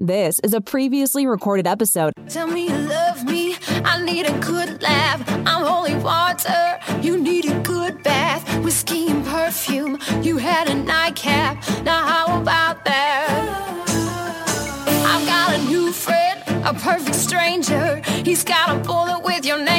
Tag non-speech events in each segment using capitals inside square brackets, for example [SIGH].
This is a previously recorded episode. Tell me you love me. I need a good laugh. I'm holy water. You need a good bath. Whiskey and perfume. You had a nightcap. Now how about that? I've got a new friend, a perfect stranger. He's got a bullet with your name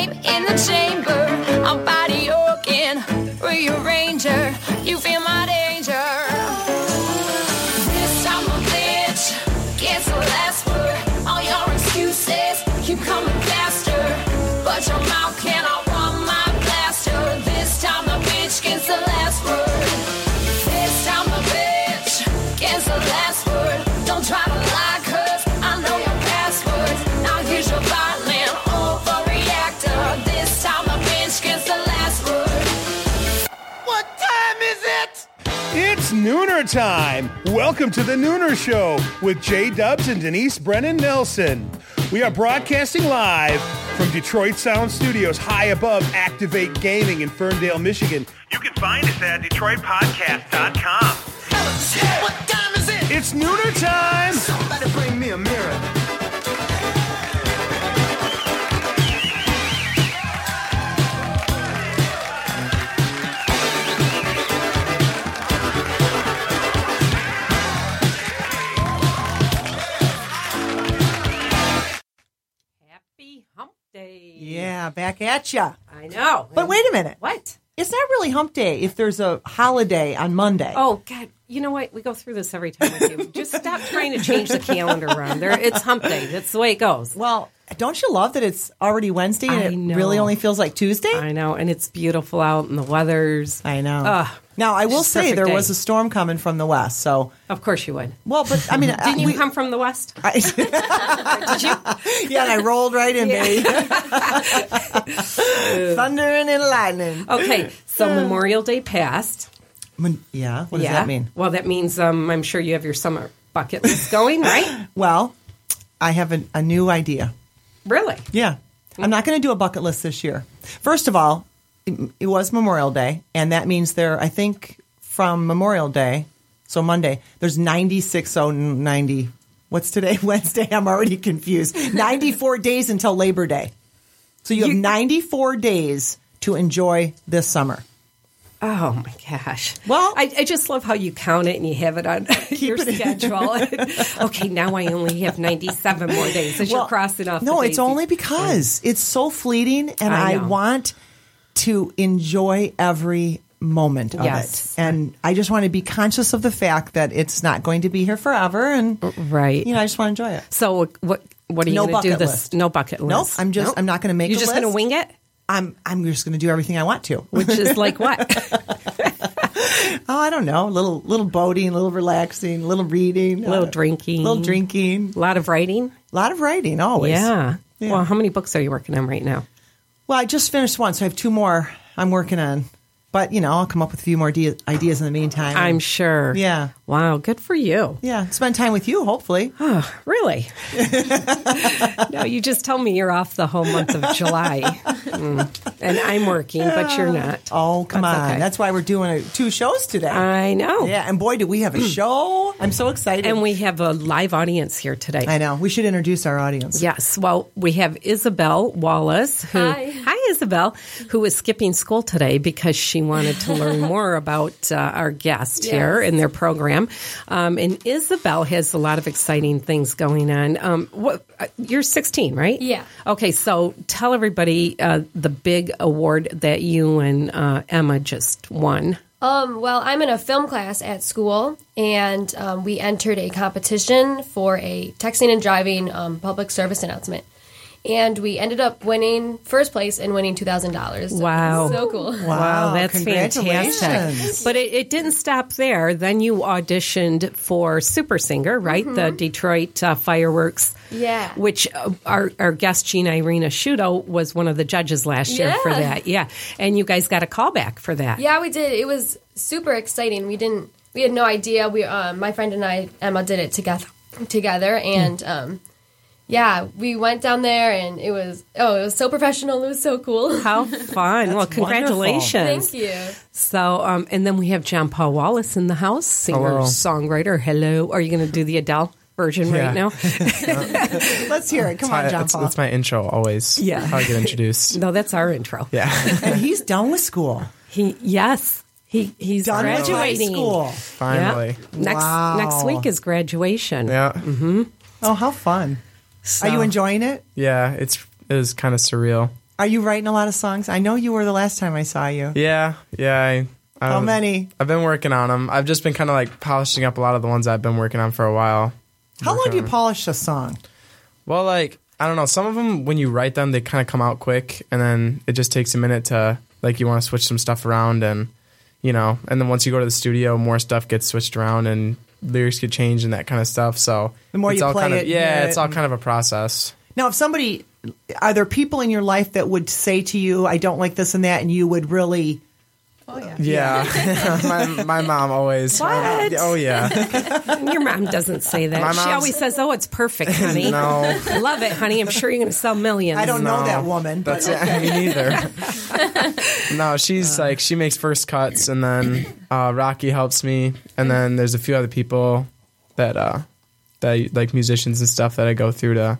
Nooner time. Welcome to the Nooner Show with Jay Dubs and Denise Brennan Nelson. We are broadcasting live from Detroit Sound Studios, high above Activate Gaming in Ferndale, Michigan. You can find us at DetroitPodcast.com. What time is it? It's Nooner time. Somebody bring me a mirror. Day. Yeah, back at ya. I know. But wait a minute. What? It's not really hump day if there's a holiday on Monday. Oh God! You know what? We go through this every time with you. Just stop trying to change the calendar around. There, it's Hump Day. That's the way it goes. Well, don't you love that it's already Wednesday and it really only feels like Tuesday? I know, and it's beautiful out, and the weather's. I know. Ugh. Now, I will say there day. was a storm coming from the west. So, Of course you would. well, but I mean, [LAUGHS] Didn't you we, come from the west? [LAUGHS] I, Did you? [LAUGHS] yeah, and I rolled right in, baby. Thundering and lightning. Okay, so Memorial Day passed. Mon- Yeah, what does yeah. that mean? Well, that means um, I'm sure you have your summer bucket list going, right? Well, I have a, a new idea. really? Yeah. I'm not going to do a bucket list this year. First of all, it, was Memorial Day, and that means there, I think, from Memorial Day, so Monday, there's 96, oh, 90. What's today? [LAUGHS] Wednesday. I'm already confused. 94 [LAUGHS] days until Labor Day. So you have 94 days to enjoy this summer. Oh my gosh! Well- I, I just love how you count it and you have it on [LAUGHS] your it schedule. okay, now I only have ninety-seven more days as you're crossing off. No, it's only because it's so fleeting, and I I, want to enjoy every moment of Yes. it. And I just want to be conscious of the fact that it's not going to be here forever, and right. you know, I just want to enjoy it. so what? What are you No going to do? This list. no bucket list. Nope, I'm just- I'm not gonna make it. You're a just going to wing it, I'm I'm just going to do everything I want to. [LAUGHS] which is like what? [LAUGHS] [LAUGHS] oh, I don't know, a little little boating, a little relaxing, a little reading, A little uh, drinking. little drinking, a lot of writing. a lot of writing. Always, Yeah. Yeah. Well, how many books are you working on right now? Well, I just finished one, so I have two more I'm working on. But you know, I'll come up with a few more de- ideas in the meantime. I'm sure. Yeah. Wow. Good for you. Yeah, spend time with you, hopefully. Oh, [SIGHS] really? [LAUGHS] no, you just tell me you're off the whole month of July. Mm. And I'm working, but you're not. Oh, come That's on. okay. That's why we're doing uh, two shows today. I know. yeah, and boy, do we have a show. I'm so excited. And we have a live audience here today. I know. We should introduce our audience. Yes. Well, we have Isabel Wallace, who Hi. hi Isabel, who is skipping school today because she wanted to learn [LAUGHS] more about uh, our guest here in their program. Um, and Isabel has a lot of exciting things going on. Um, what, uh, you're 16, right? Yeah. Okay. So tell everybody uh, the big award that you and uh, Emma just won. Um, well, I'm in a film class at school, and um, we entered a competition for a texting and driving um, public service announcement. And we ended up winning first place and winning $2,000. Wow. So cool. Wow, that's congratulations. fantastic. But it, it didn't stop there. Then you auditioned for Super Singer, right? The Detroit uh, Fireworks. Mm-hmm. Yeah. Which uh, our, our guest, Gina Irina Shudo, was one of the judges last year for that. Yeah. And you guys got a call back for that. Yeah, we did. It was super exciting. We didn't, we had no idea. We, um, my friend and I, Emma, did it together, together, and um, yeah, we went down there, and it was oh, it was so professional. It was so cool. How [LAUGHS] fun. well, congratulations. Thank you. So, um, and then we have John Paul Wallace in the house, singer, Hello. songwriter. Hello. Are you going to do the Adele? version right now. [LAUGHS] [LAUGHS] Let's hear it. Come on, John that's, Paul. that's my intro always. Yeah. How I get introduced. no, that's our intro. Yeah. and he's done with school. He yes, he he's Done graduating. school. Finally. Yeah. Next Wow. next week is graduation. Yeah. Mm-hmm. Oh, how fun. So- Are you enjoying it? Yeah. It's it was kind of surreal. Are you writing a lot of songs? I know you were the last time I saw you. Yeah. Yeah. I, I How many? I've been working on them. I've just been kind of like polishing up a lot of the ones I've been working on for a while. How long do you polish a song? Well, like I don't know. Some of them, when you write them, they kind of come out quick, and then it just takes a minute to like you want to switch some stuff around, and you know, and then once you go to the studio, more stuff gets switched around, and lyrics get changed and that kind of stuff. So The more it's you all play kind it, of, you yeah, it's all kind of a process. Now, if somebody, are there people in your life that would say to you, I don't like this and that, and you would really, Yeah, [LAUGHS] my, my mom always. What? oh yeah. [LAUGHS] Your mom doesn't say that. My she always says, "Oh, it's perfect, honey. [LAUGHS] No. Love it, honey. I'm sure you're going to sell millions. I don't know that woman, but That's it. Me neither. no, she's like she makes first cuts, and then uh, Rocky helps me, and then there's a few other people that uh, that like musicians and stuff that I go through to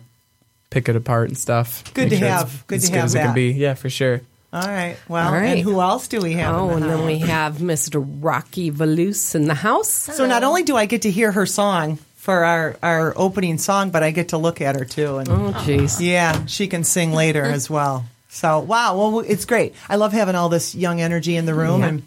pick it apart and stuff. Good Make to sure it's- have. Good as to good have as it that. can be. Yeah, for sure. All right. Well, All right. and who else do we have? Oh, in and then we have Mr. Rocky Valoose in the house. So not only do I get to hear her song for our, our opening song, but I get to look at her too. And Oh, jeez. yeah, she can sing later as well. So wow, well it's great. I love having all this young energy in the room, Yeah. and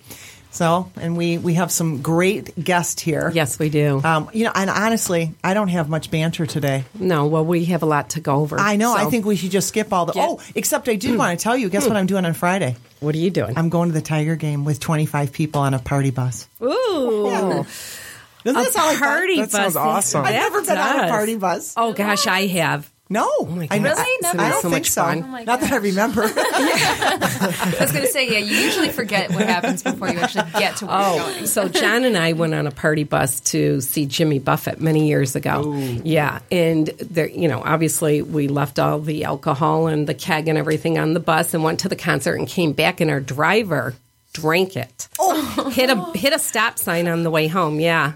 so and we we have some great guests here. Yes, we do. Um, you know, and honestly, I don't have much banter today. no, well, we have a lot to go over. I know. I think we should just skip all the. Get- oh, except I did want to tell you. Guess what I'm doing on Friday? What are you doing? I'm going to the Tiger game with 25 people on a party bus. Ooh, Doesn't a that sound like fun? party That bus. sounds awesome. I've never been on a party bus. Oh gosh, I have. No, Oh my I, goodness. I, It's I don't so think so. Oh Not that I remember. [LAUGHS] I was going to say, yeah, you usually forget what happens before you actually get to where you're Oh, going. so John and I went on a party bus to see Jimmy Buffett many years ago. Yeah, and there, you know, obviously we left all the alcohol and the keg and everything on the bus and went to the concert and came back, and our driver drank it. Oh, hit a hit a stop sign on the way home. Yeah.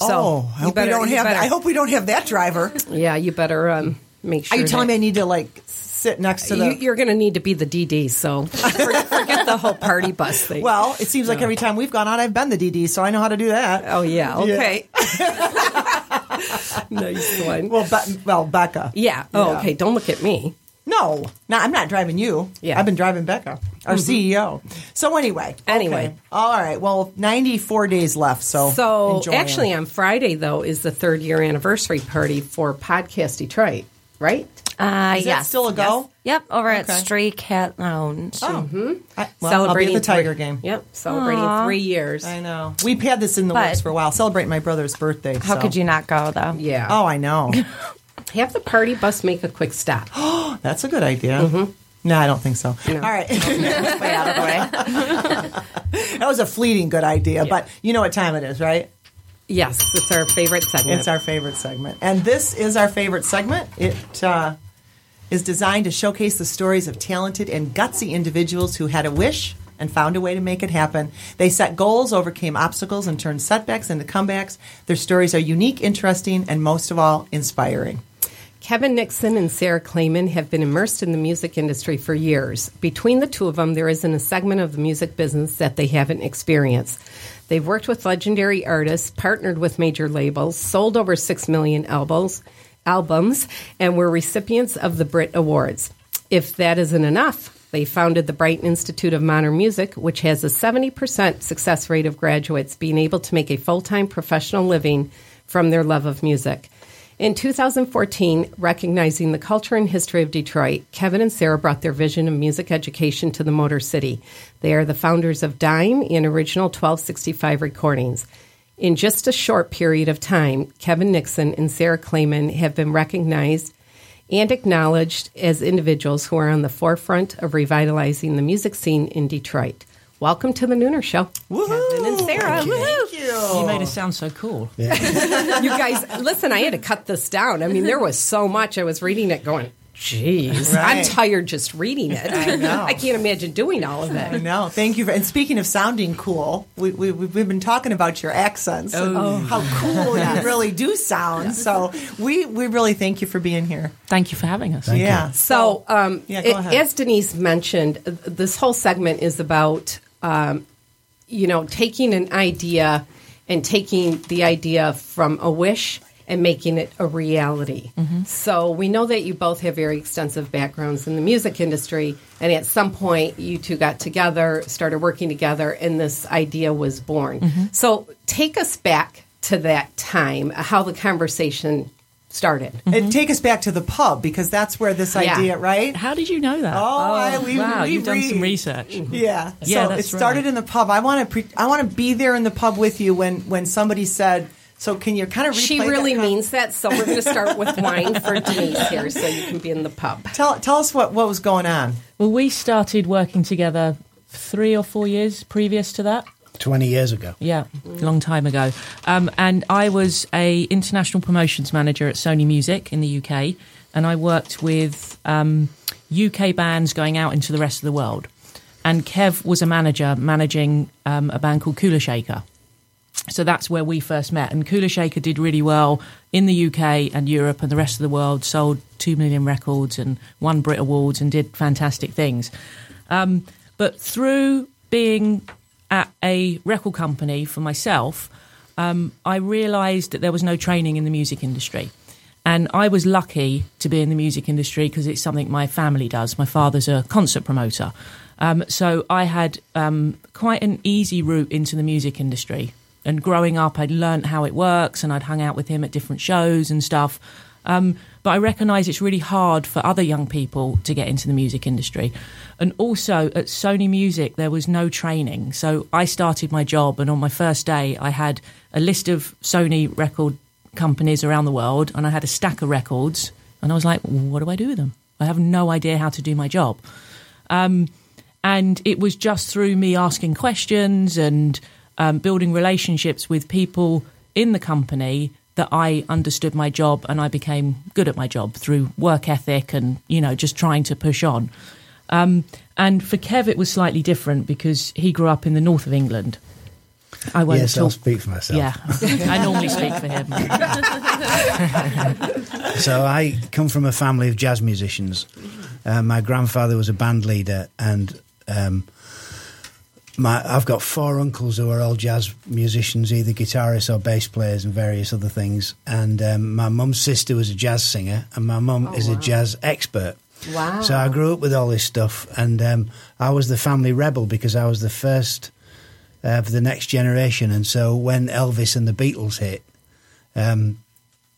So oh, I hope better- we don't have. better- I hope we don't have that driver. Yeah, you better um, make Are you telling that- me I need to like sit next to the? You, you're going to need to be the DD, so [LAUGHS] forget, the whole party bus thing. well, it seems like every time we've gone out, I've been the DD, so I know how to do that. oh yeah, okay. [LAUGHS] nice one. Well, Be- well, Becca. Yeah. Oh, Yeah. okay. Don't look at me. No, no, I'm not driving you. Yeah. I've been driving Becca, our mm-hmm. CEO. So anyway, Anyway. okay. all right. Well, 94 days left. So So enjoy actually, it. on Friday though is the third year anniversary party for Podcast Detroit, right? Uh, is that still a go? Yep, over Okay. at Stray Cat Lounge. Oh, I, well, I'll be celebrating at the Tiger three- game. Yep, celebrating Aw. three years. I know. We've had this in the But- works for a while. Celebrating my brother's birthday. How so- could you not go, though? Yeah. Oh, I know. [LAUGHS] Have the party bus make a quick stop. [GASPS] That's a good idea. No, I don't think so. All right. [LAUGHS] Way out of the way. [LAUGHS] that was a fleeting good idea, but you know what time it is, right? Yes, it's our favorite segment. It's our favorite segment. And this is our favorite segment. It uh, is designed to showcase the stories of talented and gutsy individuals who had a wish and found a way to make it happen. They set goals, overcame obstacles, and turned setbacks into comebacks. Their stories are unique, interesting, and most of all, inspiring. Kevin Nixon and Sarah Clayman have been immersed in the music industry for years. Between the two of them, there isn't a segment of the music business that they haven't experienced. They've worked with legendary artists, partnered with major labels, sold over 6 million albums, albums and were recipients of the Brit Awards. If that isn't enough, they founded the Brighton Institute of Modern Music, which has a 70% success rate of graduates being able to make a full time professional living from their love of music. In 2014, recognizing the culture and history of Detroit, Kevin and Sarah brought their vision of music education to the Motor City. They are the founders of Dime and Original 1265 Recordings. In just a short period of time, Kevin Nixon and Sarah Clayman have been recognized and acknowledged as individuals who are on the forefront of revitalizing the music scene in Detroit. Welcome to the Nooner Show, Kevin and Sarah. Woohoo! You made it sound so cool. You guys, listen, I had to cut this down. I mean, there was so much. I was reading it going, Jeez, I'm tired just reading it. I know. [LAUGHS] I can't imagine doing all of it. I it. know. Thank you. For, and speaking of sounding cool, we, we, we've been talking about your accents and Oh. how cool you really do sound. So we, we really thank you for being here. Thank you for having us. yeah. So, um, Yeah, it- as Denise mentioned, uh, this whole segment is about, um, you know, taking an idea and taking the idea from a wish and making it a reality. Mm-hmm. So we know that you both have very extensive backgrounds in the music industry, and at some point you two got together, started working together, and this idea was born. Mm-hmm. So take us back to that time, how the conversation started. And mm-hmm. take us back to the pub because that's where this Yeah. idea, right? How did you know that? Oh, I- oh, we- wow, we you've done some research. Mm-hmm. Yeah. Yeah, so that's it started right. in the pub. I want to pre- I want to be there in the pub with you when when somebody said, "So can you kind of replay She really con- means that, so we're going to start with [LAUGHS] wine for Denise here, so you can be in the pub. Tell tell us what what was going on. Well, we started working together three or four years previous to that. 20 years ago. Yeah, long time ago. Um, and I was a international promotions manager at Sony Music in the UK, and I worked with um, UK bands going out into the rest of the world. And Kev was a manager managing um, a band called Kula Shaker. So that's where we first met. And Kula Shaker did really well in the UK and Europe and the rest of the world, sold 2 million records and won Brit Awards and did fantastic things. Um, but through being at a record company for myself, um, I realised that there was no training in the music industry. And I was lucky to be in the music industry because it's something my family does. My father's a concert promoter. Um, so I had um, quite an easy route into the music industry. And growing up, I'd learnt how it works and I'd hung out with him at different shows and stuff. Um, but I recognise it's really hard for other young people to get into the music industry. And also at Sony Music, there was no training. So I started my job, and on my first day, I had a list of Sony record companies around the world, and I had a stack of records. And I was like, what do I do with them? I have no idea how to do my job. Um, and it was just through me asking questions and um, building relationships with people in the company that I understood my job and I became good at my job through work ethic and you know just trying to push on. Um, and for Kev, it was slightly different because he grew up in the north of England. I won't yes, I'll speak for myself. Yeah, [LAUGHS] I normally speak for him. [LAUGHS] So I come from a family of jazz musicians. Uh, my grandfather was a band leader, and um, my I've got four uncles who are all jazz musicians, either guitarists or bass players, and various other things. And um, my mum's sister was a jazz singer, and my mum is a jazz expert. Wow. So I grew up with all this stuff, and um, I was the family rebel because I was the first uh, of the next generation. And so when Elvis and the Beatles hit, um,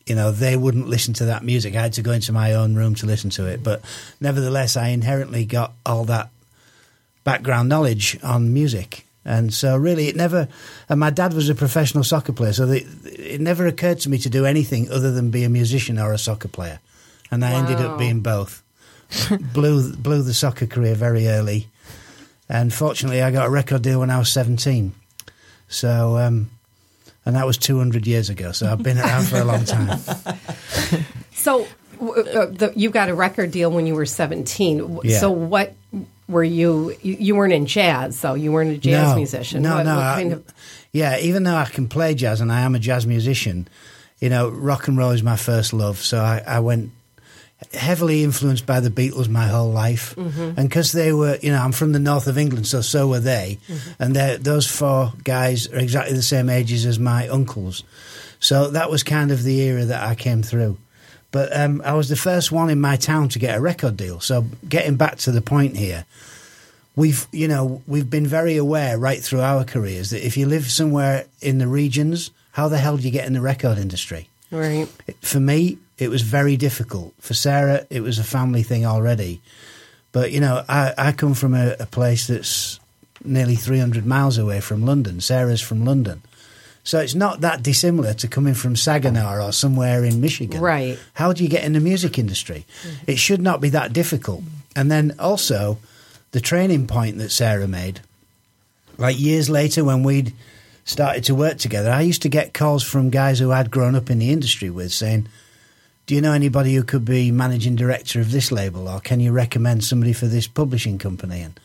you know, they wouldn't listen to that music. I had to go into my own room to listen to it. But nevertheless, I inherently got all that background knowledge on music. And so, really, it never. And my dad was a professional soccer player, so the, it never occurred to me to do anything other than be a musician or a soccer player. And I ended up being both. [LAUGHS] blew blew the soccer career very early, and fortunately, I got a record deal when I was seventeen. So, um, and that was two hundred years ago. So I've been around for a long time. [LAUGHS] So uh, the, you got a record deal when you were 17. Yeah. So what were you, you? You weren't in jazz, so you weren't a jazz no, musician. No, what, no. what I- of, yeah, even though I can play jazz and I am a jazz musician, you know, rock and roll is my first love. So I, I went heavily influenced by the Beatles my whole life, mm-hmm. and because they were, you know, I'm from the north of England, so so were they, mm-hmm. and they're- those four guys are exactly the same ages as my uncles. So that was kind of the era that I came through. But um, I was the first one in my town to get a record deal. So getting back to the point here, we've you know we've been very aware right through our careers that if you live somewhere in the regions, how the hell do you get in the record industry? right. For me, it was very difficult. For Sarah, it was a family thing already. But you know, I, I come from a, a place that's nearly 300 miles away from London. Sarah's from London. So it's not that dissimilar to coming from Saginaw or somewhere in Michigan. Right. How do you get in the music industry? Mm. It should not be that difficult. And then also, the training point that Sarah made, like years later when we'd started to work together, I used to get calls from guys who I'd grown up in the industry with saying, do you know anybody who could be managing director of this label, or can you recommend somebody for this publishing company? And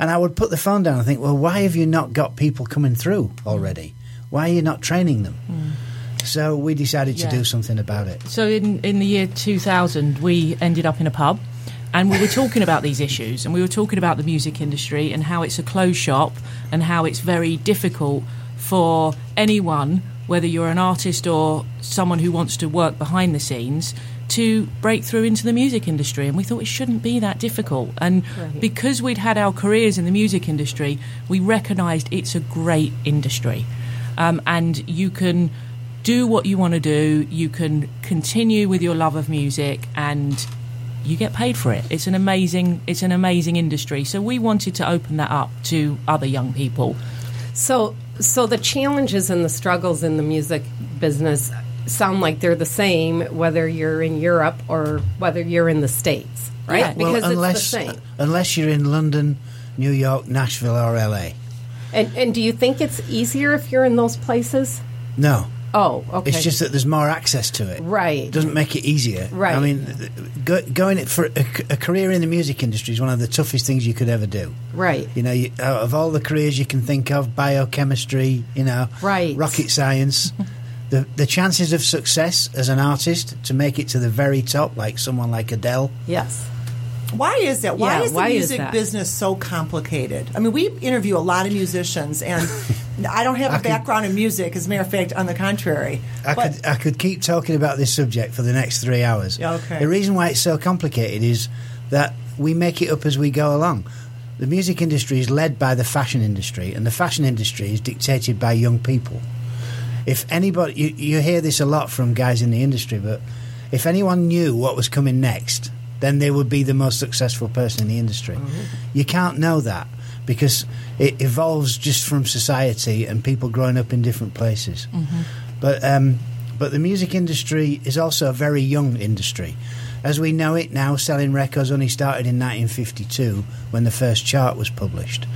and I would put the phone down and think, well, why have you not got people coming through already? Why are you not training them? Hmm. So we decided to Yeah. do something about it. So in in the year 2000, we ended up in a pub, and we were talking about these issues, and we were talking about the music industry and how it's a closed shop, and how it's very difficult for anyone, whether you're an artist or someone who wants to work behind the scenes. To break through into the music industry, and we thought it shouldn't be that difficult. And because we'd had our careers in the music industry, we recognised it's a great industry, um, and you can do what you want to do. You can continue with your love of music, and you get paid for it. It's an amazing, it's an amazing industry. So we wanted to open that up to other young people. So, so the challenges and the struggles in the music business sound like they're the same whether you're in Europe or whether you're in the States, right? Yeah. Because well, unless it's the same. unless you're in London, New York, Nashville, or LA. And, and do you think it's easier if you're in those places? No, Oh, okay. it's just that there's more access to it. Right. It doesn't make it easier. Right. I mean, go, going it for a, a career in the music industry is one of the toughest things you could ever do. right. You know, you, out of all the careers you can think of, biochemistry, you know, Right. rocket science, [LAUGHS] the the chances of success as an artist to make it to the very top, like someone like Adele, Yes. Why is that? Why Yeah, is the why is music that? business so complicated? I mean, we interview a lot of musicians, and I don't have a background in music. As a matter of fact, on the contrary. I But- could I could keep talking about this subject for the next three hours. Okay. The reason why it's so complicated is that we make it up as we go along. The music industry is led by the fashion industry, and the fashion industry is dictated by young people. If anybody, you, you hear this a lot from guys in the industry, but if anyone knew what was coming next, then they would be the most successful person in the industry. You can't know that because it evolves just from society and people growing up in different places. But um, but the music industry is also a very young industry. As we know it now, selling records only started in 1952 when the first chart was published.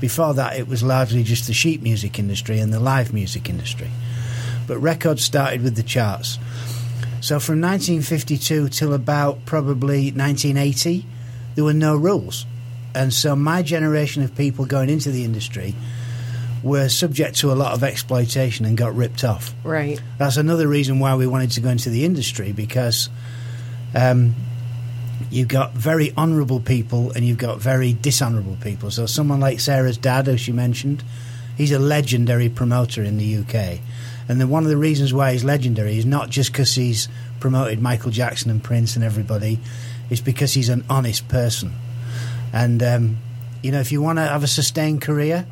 Before that, it was largely just the sheet music industry and the live music industry. But records started with the charts. So from 1952 till about probably 1980, there were no rules. And so my generation of people going into the industry were subject to a lot of exploitation and got ripped off. Right. That's another reason why we wanted to go into the industry because um, you've got very honourable people and you've got very dishonourable people. So someone like Sarah's dad, as she mentioned, he's a legendary promoter in the UK. And then one of the reasons why he's legendary is not just because he's promoted Michael Jackson and Prince and everybody, it's because he's an honest person. And, um, you know, if you want to have a sustained career,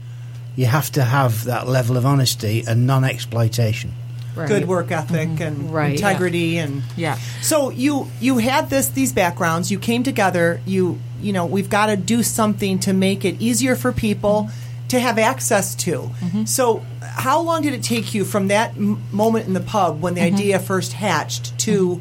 you have to have that level of honesty and non exploitation. Right. good work ethic and Right. integrity and Yeah. so you you had this these backgrounds you came together you you know we've got to do something to make it easier for people to have access to so how long did it take you from that m- moment in the pub when the idea first hatched to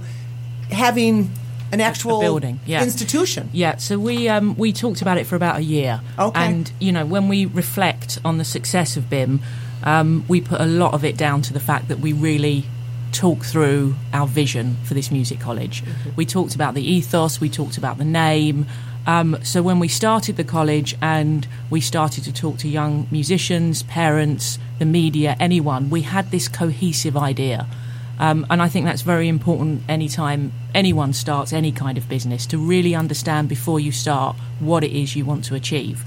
having an actual building, yeah. institution Yeah, so we um, we talked about it for about a year. Okay. And you know, when we reflect on the success of BIMM, um, we put a lot of it down to the fact that we really talk through our vision for this music college. We talked about the ethos, we talked about the name. Um, so when we started the college and we started to talk to young musicians, parents, the media, anyone, we had this cohesive idea. Um, and I think that's very important anytime anyone starts any kind of business to really understand before you start what it is you want to achieve.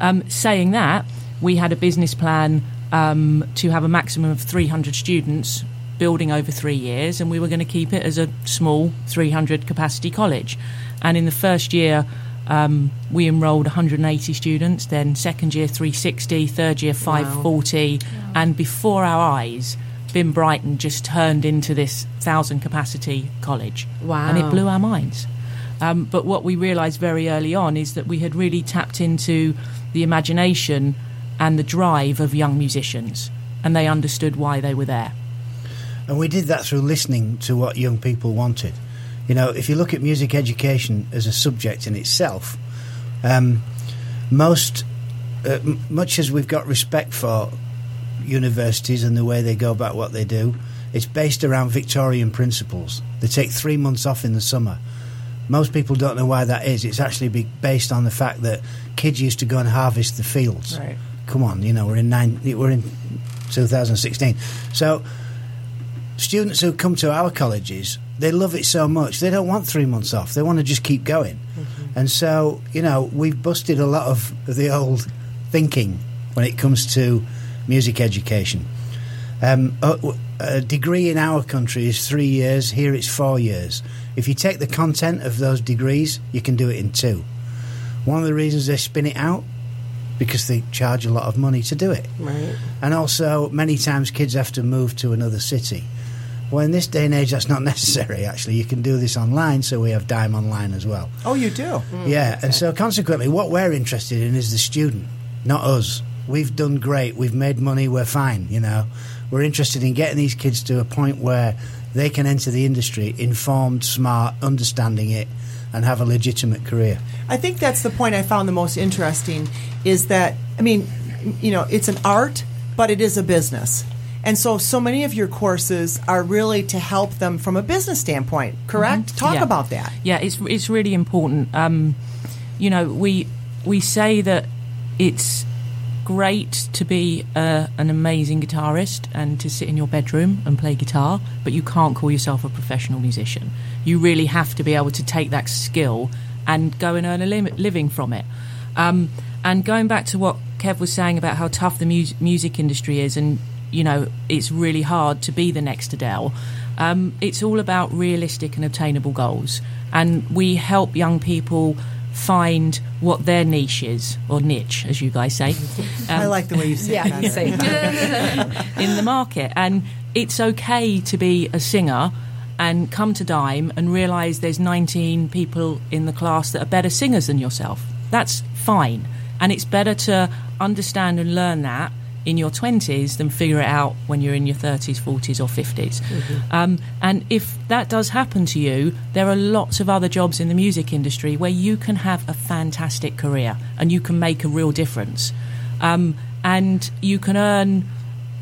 Um, saying that, we had a business plan um, to have a maximum of 300 students building over three years, and we were going to keep it as a small 300 capacity college. And in the first year, um, we enrolled 180 students, then second year 360, third year 540, and before our eyes, BIMM Brighton just turned into this thousand capacity college. Wow. And it blew our minds. Um, but what we realised very early on is that we had really tapped into the imagination and the drive of young musicians, and they understood why they were there. And we did that through listening to what young people wanted. You know, if you look at music education as a subject in itself, um, most, uh, m- much as we've got respect for universities and the way they go about what they do, It's based around Victorian principles. They take three months off in the summer. Most people don't know why that is. It's actually be based on the fact that kids used to go and harvest the fields. Right. Come on, you know we're in nine. We're in 2016. So students who come to our colleges, they love it so much. They don't want three months off. They want to just keep going. And so, you know, we've busted a lot of the old thinking when it comes to music education. Um, a, a degree in our country is three years. Here it's four years. If you take the content of those degrees, you can do it in two. One of the reasons they spin it out because they charge a lot of money to do it. Right. And also, many times kids have to move to another city. Well, in this day and age, that's not [LAUGHS] necessary, actually. You can do this online, so we have Dime Online as well. Oh, you do. Hmm. Yeah, and so consequently, what we're interested in is the student, not us. We've done great, we've made money, we're fine, you know. We're interested in getting these kids to a point where they can enter the industry informed, smart, understanding it, and have a legitimate career. I think that's the point I found the most interesting is that I mean, you know, it's an art, but it is a business. And so so many of your courses are really to help them from a business standpoint, correct? Talk Yeah. about that. Yeah, it's it's really important. Um, you know, we we say that it's great to be uh, an amazing guitarist and to sit in your bedroom and play guitar, but you can't call yourself a professional musician. You really have to be able to take that skill and go and earn a lim- living from it. Um, and going back to what Kev was saying about how tough the mu- music industry is, and you know, it's really hard to be the next Adele. Um, it's all about realistic and obtainable goals, and we help young people find what their niche is, or niche, as you guys say. [LAUGHS] I Um, like the way you say Yeah, that. [LAUGHS] you say [LAUGHS] in the market. And it's okay to be a singer and come to Dime and realise there's 19 people in the class that are better singers than yourself. That's fine. And it's better to understand and learn that in your 20s than figure it out when you're in your 30s, 40s, or 50s. Um, and if that does happen to you, there are lots of other jobs in the music industry where you can have a fantastic career and you can make a real difference. Um, and you can earn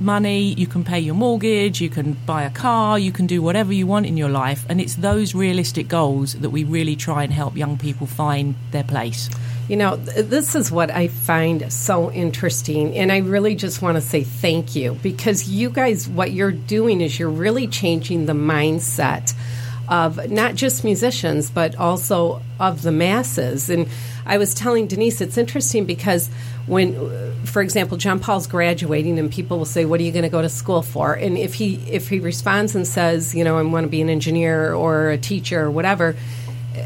money, you can pay your mortgage, you can buy a car, you can do whatever you want in your life. And it's those realistic goals that we really try and help young people find their place. You know, this is what I find so interesting. And I really just want to say thank you because you guys, what you're doing is you're really changing the mindset of not just musicians, but also of the masses. And I was telling Denise, it's interesting because when, for example, John Paul's graduating, and people will say, "What are you going to go to school for?" And if he if he responds and says, "You know, I want to be an engineer or a teacher or whatever,"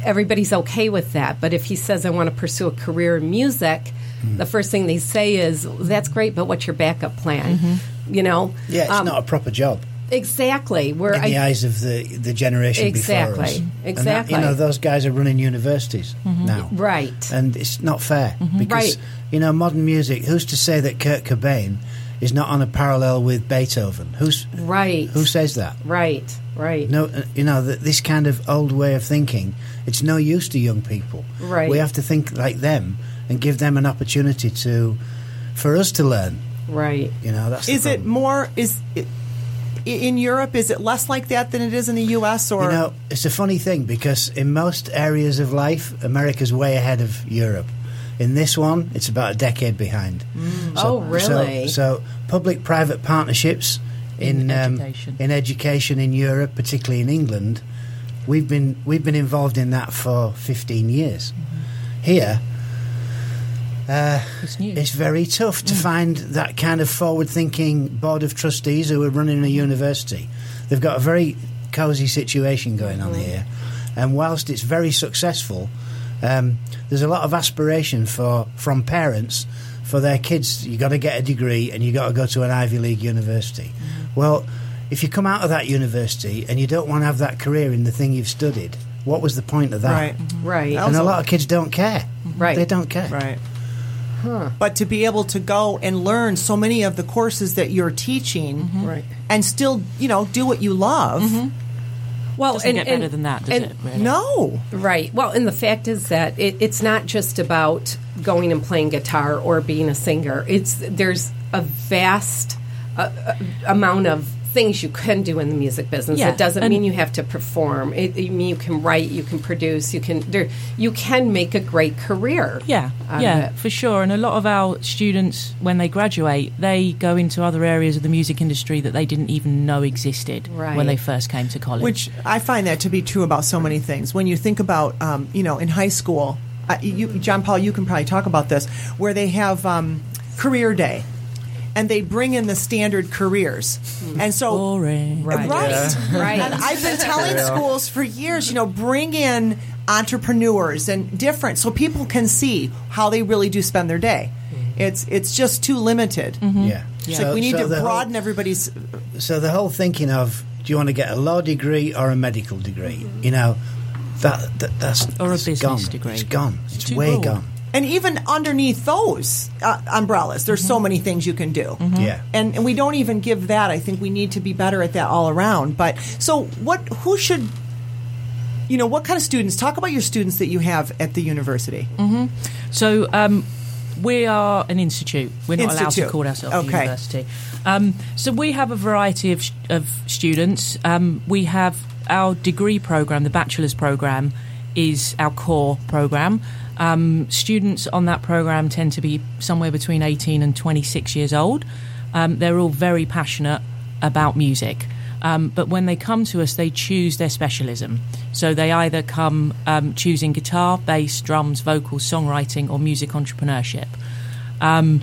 everybody's okay with that. But if he says, I want to pursue a career in music, mm-hmm. the first thing they say is, that's great, but what's your backup plan? Mm-hmm. You know? Yeah, it's Um, not a proper job Exactly. Where in the I, eyes of the the generation Exactly, before us. That- exactly. you know, those guys are running universities mm-hmm. now. right. and it's not fair because Right. you know modern music. Who's to say that Kurt Cobain is not on a parallel with Beethoven? Who's Right. who says that? Right. Right. No, uh, you know that this kind of old way of thinking. It's no use to young people. Right. We have to think like them and give them an opportunity to, for us to learn. Right. You know, that's the Is it more is it, in Europe is it less like that than it is in the US or You know, it's a funny thing because in most areas of life, America's way ahead of Europe. In this one, it's about a decade behind. Oh, really? So, so public-private partnerships in In um, education. in education in Europe, particularly in England, we've been we've been involved in that for fifteen years. Here, uh, It's it's very tough to find that kind of forward-thinking board of trustees who are running a university. They've got a very cosy situation going on here, and whilst it's very successful, um, there's a lot of aspiration for from parents for their kids. You got to get a degree, and you got to go to an Ivy League university. Well, if you come out of that university and you don't want to have that career in the thing you've studied, what was the point of that? right Right. Well, And a lot of kids don't care. Right. They don't care. right But to be able to go and learn so many of the courses that you're teaching mm-hmm. Right. and still, you know, do what you love. Mm-hmm. Well, Doesn't get better than that, does and- it? Really? No. Right. Well, and the fact is that it, it's not just about going and playing guitar or being a singer. It's there's a vast uh, uh, amount of things you can do in the music business. Yeah, It doesn't and- mean you have to perform. It, it mean you can write, you can produce, you can there, you can make a great career. Yeah, yeah, it. for sure. And a lot of our students, when they graduate, they go into other areas of the music industry that they didn't even know existed Right. when they first came to college. Which I find that to be true about so many things. When you think about, um, you know, in high school, uh, you, John Paul, you can probably talk about this, where they have um, career day. And they bring in the standard careers, and so Boring. right, Right. And I've been telling Yeah. schools for years, you know, bring in entrepreneurs and different, so people can see how they really do spend their day. Mm-hmm. It's it's just too limited. Mm-hmm. Yeah. It's So- like we need so to the whole- broaden everybody's. So the whole thinking of do you want to get a law degree or a medical degree? Mm-hmm. You know, that, that that's Or a it's business gone. degree. It's gone. It's too way broad. gone. And even underneath those uh, umbrellas, there's Mm-hmm. so many things you can do. Yeah. And, and we don't even give that. I think we need to be better at that all around. But so what? Who should? You know, what kind of students? Talk about your students that you have at the university. So um, we are an institute. We're not allowed to call ourselves a Okay. university. Um, so we have a variety of, of students. Um, we have our degree program, the bachelor's program, is our core program. Um, students on that program tend to be somewhere between 18 and 26 years old. Um, they're all very passionate about music. Um, but when they come to us, they choose their specialism. So they either come um, choosing guitar, bass, drums, vocals, songwriting, or music entrepreneurship. Um,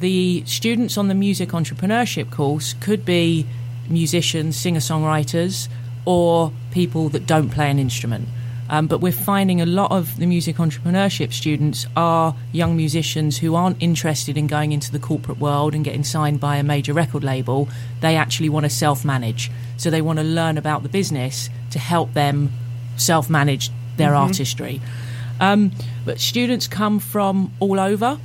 the students on the music entrepreneurship course could be musicians, singer songwriters, or people that don't play an instrument. Um, but we're finding a lot of the music entrepreneurship students are young musicians who aren't interested in going into the corporate world and getting signed by a major record label. They actually want to self manage. So they want to learn about the business to help them self manage their artistry. Um, but students come from all over.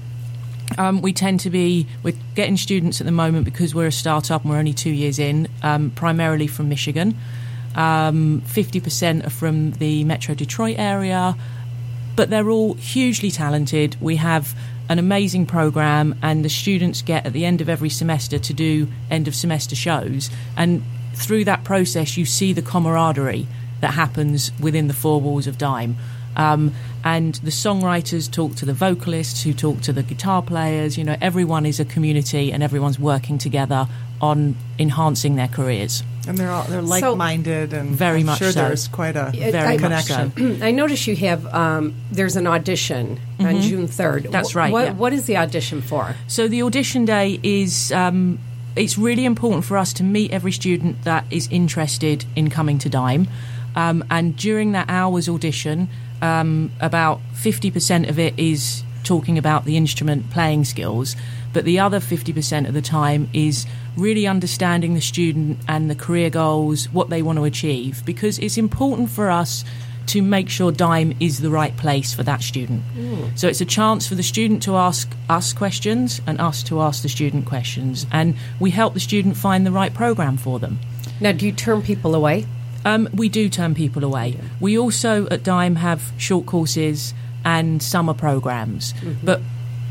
Um, we tend to be we're getting students at the moment because we're a startup and we're only two years in, um, primarily from Michigan. Um, Fifty percent are from the Metro Detroit area, but they're all hugely talented. We have an amazing program, and the students get at the end of every semester to do end of semester shows. And through that process, you see the camaraderie that happens within the four walls of Dime. Um, and the songwriters talk to the vocalists, who talk to the guitar players. You know, everyone is a community, and everyone's working together on enhancing their careers. And they're all they're like minded and Very I'm much sure so. there's quite a Very much connection. [CLEARS THROAT] I notice you have um, there's an audition on Mhm. June third. That's right, What, yeah. what is the audition for? So the audition day is um, it's really important for us to meet every student that is interested in coming to Dime, um, and during that hour's audition, um, about fifty percent of it is talking about the instrument playing skills, but the other fifty percent of the time is really understanding the student and the career goals, what they want to achieve, because it's important for us to make sure Dime is the right place for that student. So it's a chance for the student to ask us questions and us to ask the student questions, and we help the student find the right program for them. Now, do you turn people away? Um, we do turn people away. We also at Dime have short courses and summer programs, but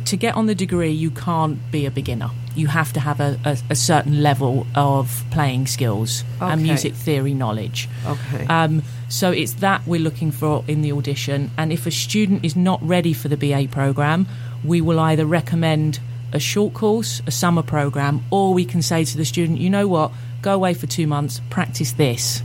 to get on the degree, you can't be a beginner. You have to have a, a, a certain level of playing skills and music theory knowledge. Okay. Um, so it's that we're looking for in the audition. And if a student is not ready for the BA program, we will either recommend a short course, a summer program, or we can say to the student, you know what, go away for two months, practice this,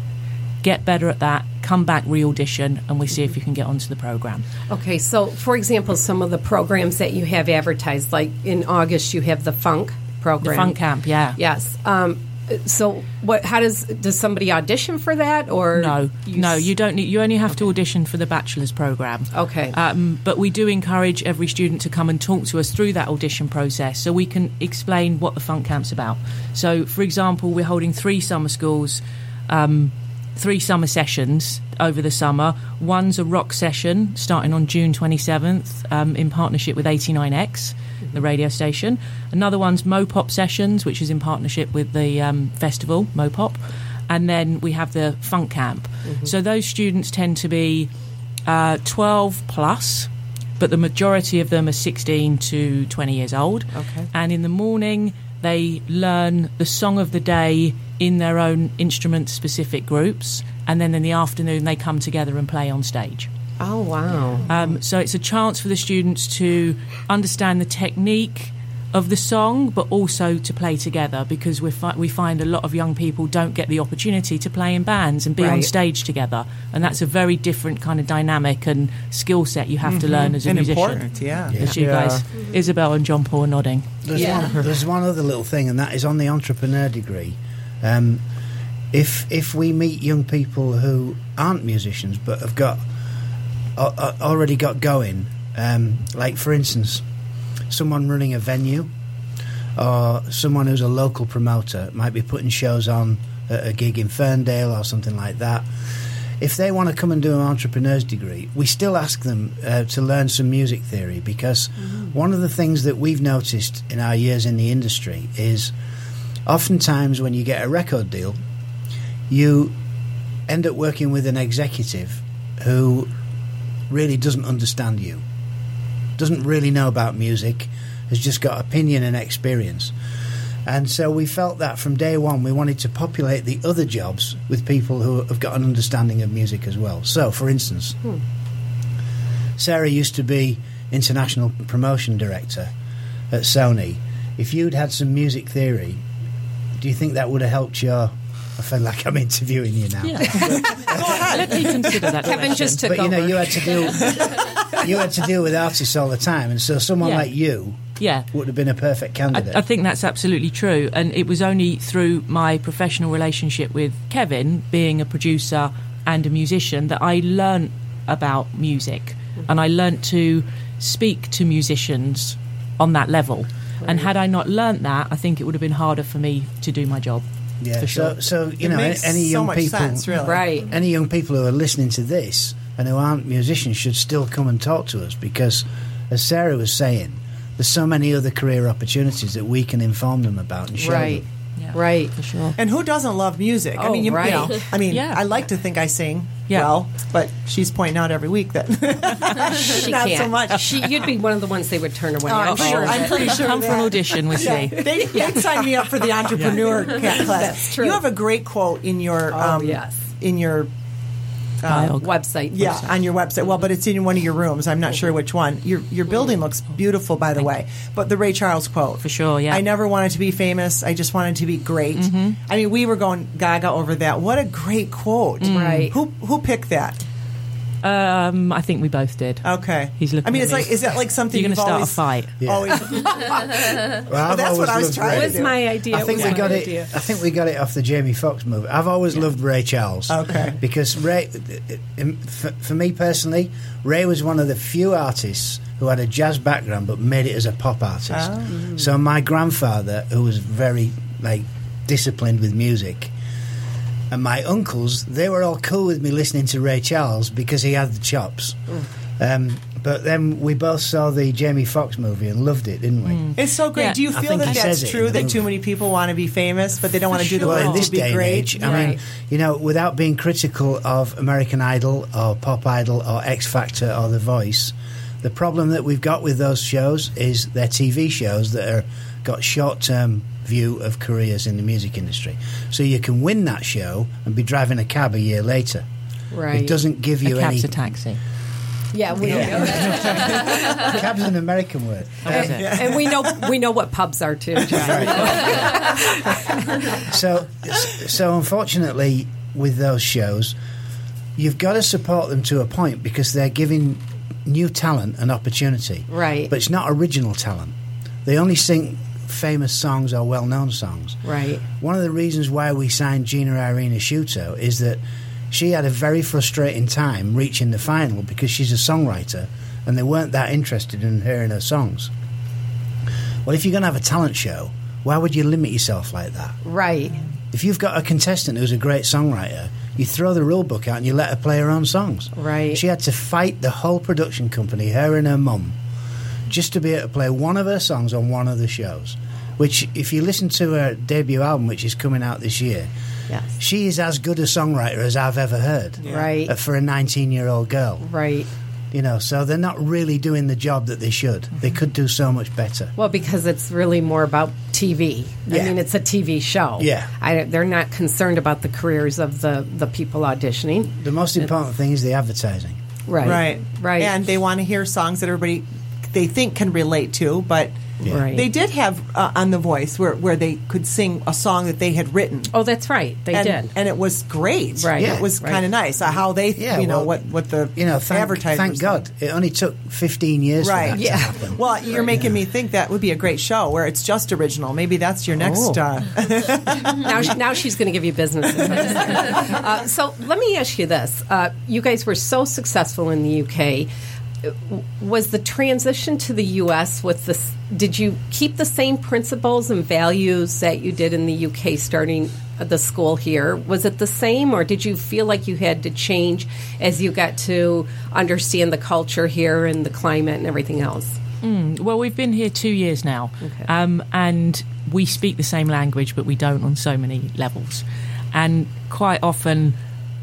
get better at that, come back, re audition, and we see if you can get onto the program. Okay, so for example, some of the programs that you have advertised, like in August, you have the Funk program, The Funk Camp, yeah. Yes. Um, so, what? How does does somebody audition for that, or No, you no, you don't need. You only have to audition for the bachelor's program. Okay. Um, but we do encourage every student to come and talk to us through that audition process, so we can explain what the funk camp's about. So, for example, we're holding three summer schools, um, three summer sessions over the summer. One's a rock session starting on June twenty seventh um, in partnership with eighty nine X. The radio station. Another one's Mopop sessions, which is in partnership with the um, festival Mopop, and then we have the Funk Camp. So those students tend to be uh, 12 plus, but the majority of them are 16 to 20 years old. Okay. And in the morning, they learn the song of the day in their own instrument specific groups, and then in the afternoon they come together and play on stage. Oh, wow. Um, so it's a chance for the students to understand the technique of the song, but also to play together because we fi- we find a lot of young people don't get the opportunity to play in bands and be on stage together, and that's a very different kind of dynamic and skill set you have to Mhm. learn as a And musician. important, yeah. As you Yeah. guys, Isabel and John Paul are nodding. There's, one, there's one other little thing, and that is on the entrepreneur degree. Um, if if we meet young people who aren't musicians but have got a- a- already got going, um, like for instance, someone running a venue or someone who's a local promoter might be putting shows on at a gig in Ferndale or something like that. If they want to come and do an entrepreneur's degree, we still ask them uh, to learn some music theory because one of the things that we've noticed in our years in the industry is oftentimes when you get a record deal, you end up working with an executive who really doesn't understand you, doesn't really know about music, has just got opinion and experience. And so we felt that from day one we wanted to populate the other jobs with people who have got an understanding of music as well. So, for instance, hmm. Sarah used to be international promotion director at Sony. If you'd had some music theory, do you think that would have helped your? I feel like I'm interviewing you now. [LAUGHS] Let me consider that. Kevin question. just took but you know, over. you had to deal. [LAUGHS] you had to deal with artists all the time, and so someone Yeah. like you yeah. would have been a perfect candidate. I think that's absolutely true. And it was only through my professional relationship with Kevin, being a producer and a musician, that I learnt about music. Mm-hmm. And I learnt to speak to musicians on that level. And had I not learnt that, I think it would have been harder for me to do my job. yeah. for sure. So, so you It know, makes any so young much people, sense, really. Right. any young people who are listening to this and who aren't musicians should still come and talk to us because, as Sarah was saying, there's so many other career opportunities that we can inform them about and show Right. them. Yeah, Right. For sure. And who doesn't love music? I Oh, mean, you, right. you know, I mean, Yeah. I like to think I sing Yeah. well, but she's pointing out every week that [LAUGHS] She not can't. so much. She, you'd be one of the ones they would turn away. Oh, I'm I'm sure. sure. I'm pretty sure. Come for an audition with Yeah, me. they, they signed me up for the [LAUGHS] entrepreneur ca- class. That's true. You have a great quote in your Oh, um, yes. in your Um, Bio. Website. yeah on your website. Well, but it's in one of your rooms. I'm not sure mm-hmm. which one. Your your building mm-hmm. looks beautiful, by the way. But the Ray Charles quote For sure, yeah. I never wanted to be famous. I just wanted to be great. Mm-hmm. I mean, we were going gaga over that. What a great quote! Right. Who who picked that? Um, I think we both did. Okay. He's looking I mean, at it's me. like is that like something You're going to start always a fight. [LAUGHS] Yeah. always? Well, I've that's what I was trying Ray. to was do. my idea. I think we was got my it. idea. I think we got it off the Jamie Foxx movie. I've always loved Ray Charles. Okay. Because Ray, um, for, for me personally, Ray was one of the few artists who had a jazz background but made it as a pop artist. Oh. So my grandfather, who was very like disciplined with music, and my uncles, they were all cool with me listening to Ray Charles because he had the chops. Um, but then we both saw the Jamie Foxx movie and loved it, didn't we? It's so great. Yeah. Do you feel that he that's says it in true that movie. too many people want to be famous, but they don't want to do the Well, work in this to be day and great? age, I mean, you know, without being critical of American Idol or Pop Idol or X Factor or The Voice, the problem that we've got with those shows is they're TV shows that are got short-term view of careers in the music industry. So you can win that show and be driving a cab a year later. Right. It doesn't give A you any. cab's a taxi. Yeah, we know. [LAUGHS] Cab's an American word. That's it. and we know we know what pubs are too. John. [LAUGHS] so so unfortunately with those shows you've got to support them to a point because they're giving new talent an opportunity Right. but it's not original talent they only sing famous songs or well-known songs Right. one of the reasons why we signed Jena Irene Asciutto is that she had a very frustrating time reaching the final because she's a songwriter and they weren't that interested in hearing her songs well if you're going to have a talent show why would you limit yourself like that Right. if you've got a contestant who's a great songwriter, you throw the rule book out and you let her play her own songs. Right. She had to fight the whole production company, her and her mum, just to be able to play one of her songs on one of the shows. Which, if you listen to her debut album, which is coming out this year, Yes. she is as good a songwriter as I've ever heard. Right. uh, For a 19 year old girl. Right. You know, so they're not really doing the job that they should. They could do so much better. Well, because it's really more about TV. yeah. I mean, it's a TV show. Yeah. I, they're not concerned about the careers of the, the people auditioning. The most important thing is the advertising. Right. Right. Right. And they want to hear songs that everybody they think can relate to, but Right. they did have uh, on The Voice where, where they could sing a song that they had written. Oh, that's right. They and, did. And it was great. Right. It was Right. kind of nice uh, how they, Yeah, you know, well, what, what the You know, thank, advertisers thank said. God. It only took 15 years for Right. that to Yeah. happen. Well, you're making me think that would be a great show where it's just original. Maybe that's your next. Oh. Uh, [LAUGHS] now, she, now she's going to give you business. [LAUGHS] uh, so let me ask you this: uh, You guys were so successful in the UK. Was the transition to the U.S. with this? Did you keep the same principles and values that you did in the UK, starting the school here? Was it the same, or did you feel like you had to change as you got to understand the culture here and the climate and everything else? Mm, well, we've been here two years now, um, and we speak the same language, but we don't on so many levels. And quite often,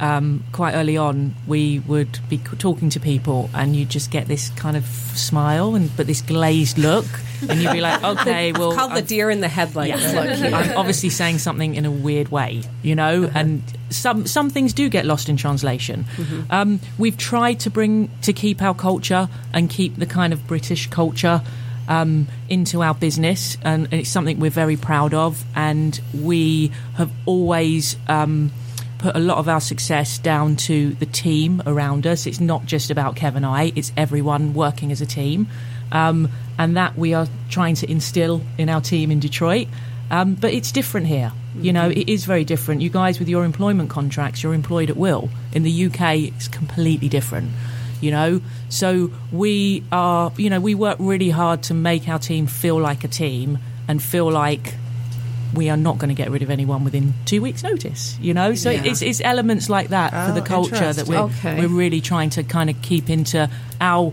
um, quite early on, we would be talking to people, and you just get this kind of smile, and but this glazed look, and you'd be like, [LAUGHS] "Okay, well." it's called the deer in the headlights Yeah. I'm obviously saying something in a weird way, you know, Uh-huh. and some some things do get lost in translation. Mm-hmm. Um, we've tried to bring to keep our culture and keep the kind of British culture um, into our business, and it's something we're very proud of. And we have always. Um, Put a lot of our success down to the team around us. It's not just about Kev and I; it's everyone working as a team, um, and that we are trying to instill in our team in Detroit. Um, but it's different here. You know, it is very different. You guys, with your employment contracts, you're employed at will. In the UK, it's completely different. You know, so we are. You know, we work really hard to make our team feel like a team and feel like we are not going to get rid of anyone within two weeks' notice. You know, so Yeah. it's, it's elements like that for the Oh, culture that we're. Okay. we're really trying to kind of keep into our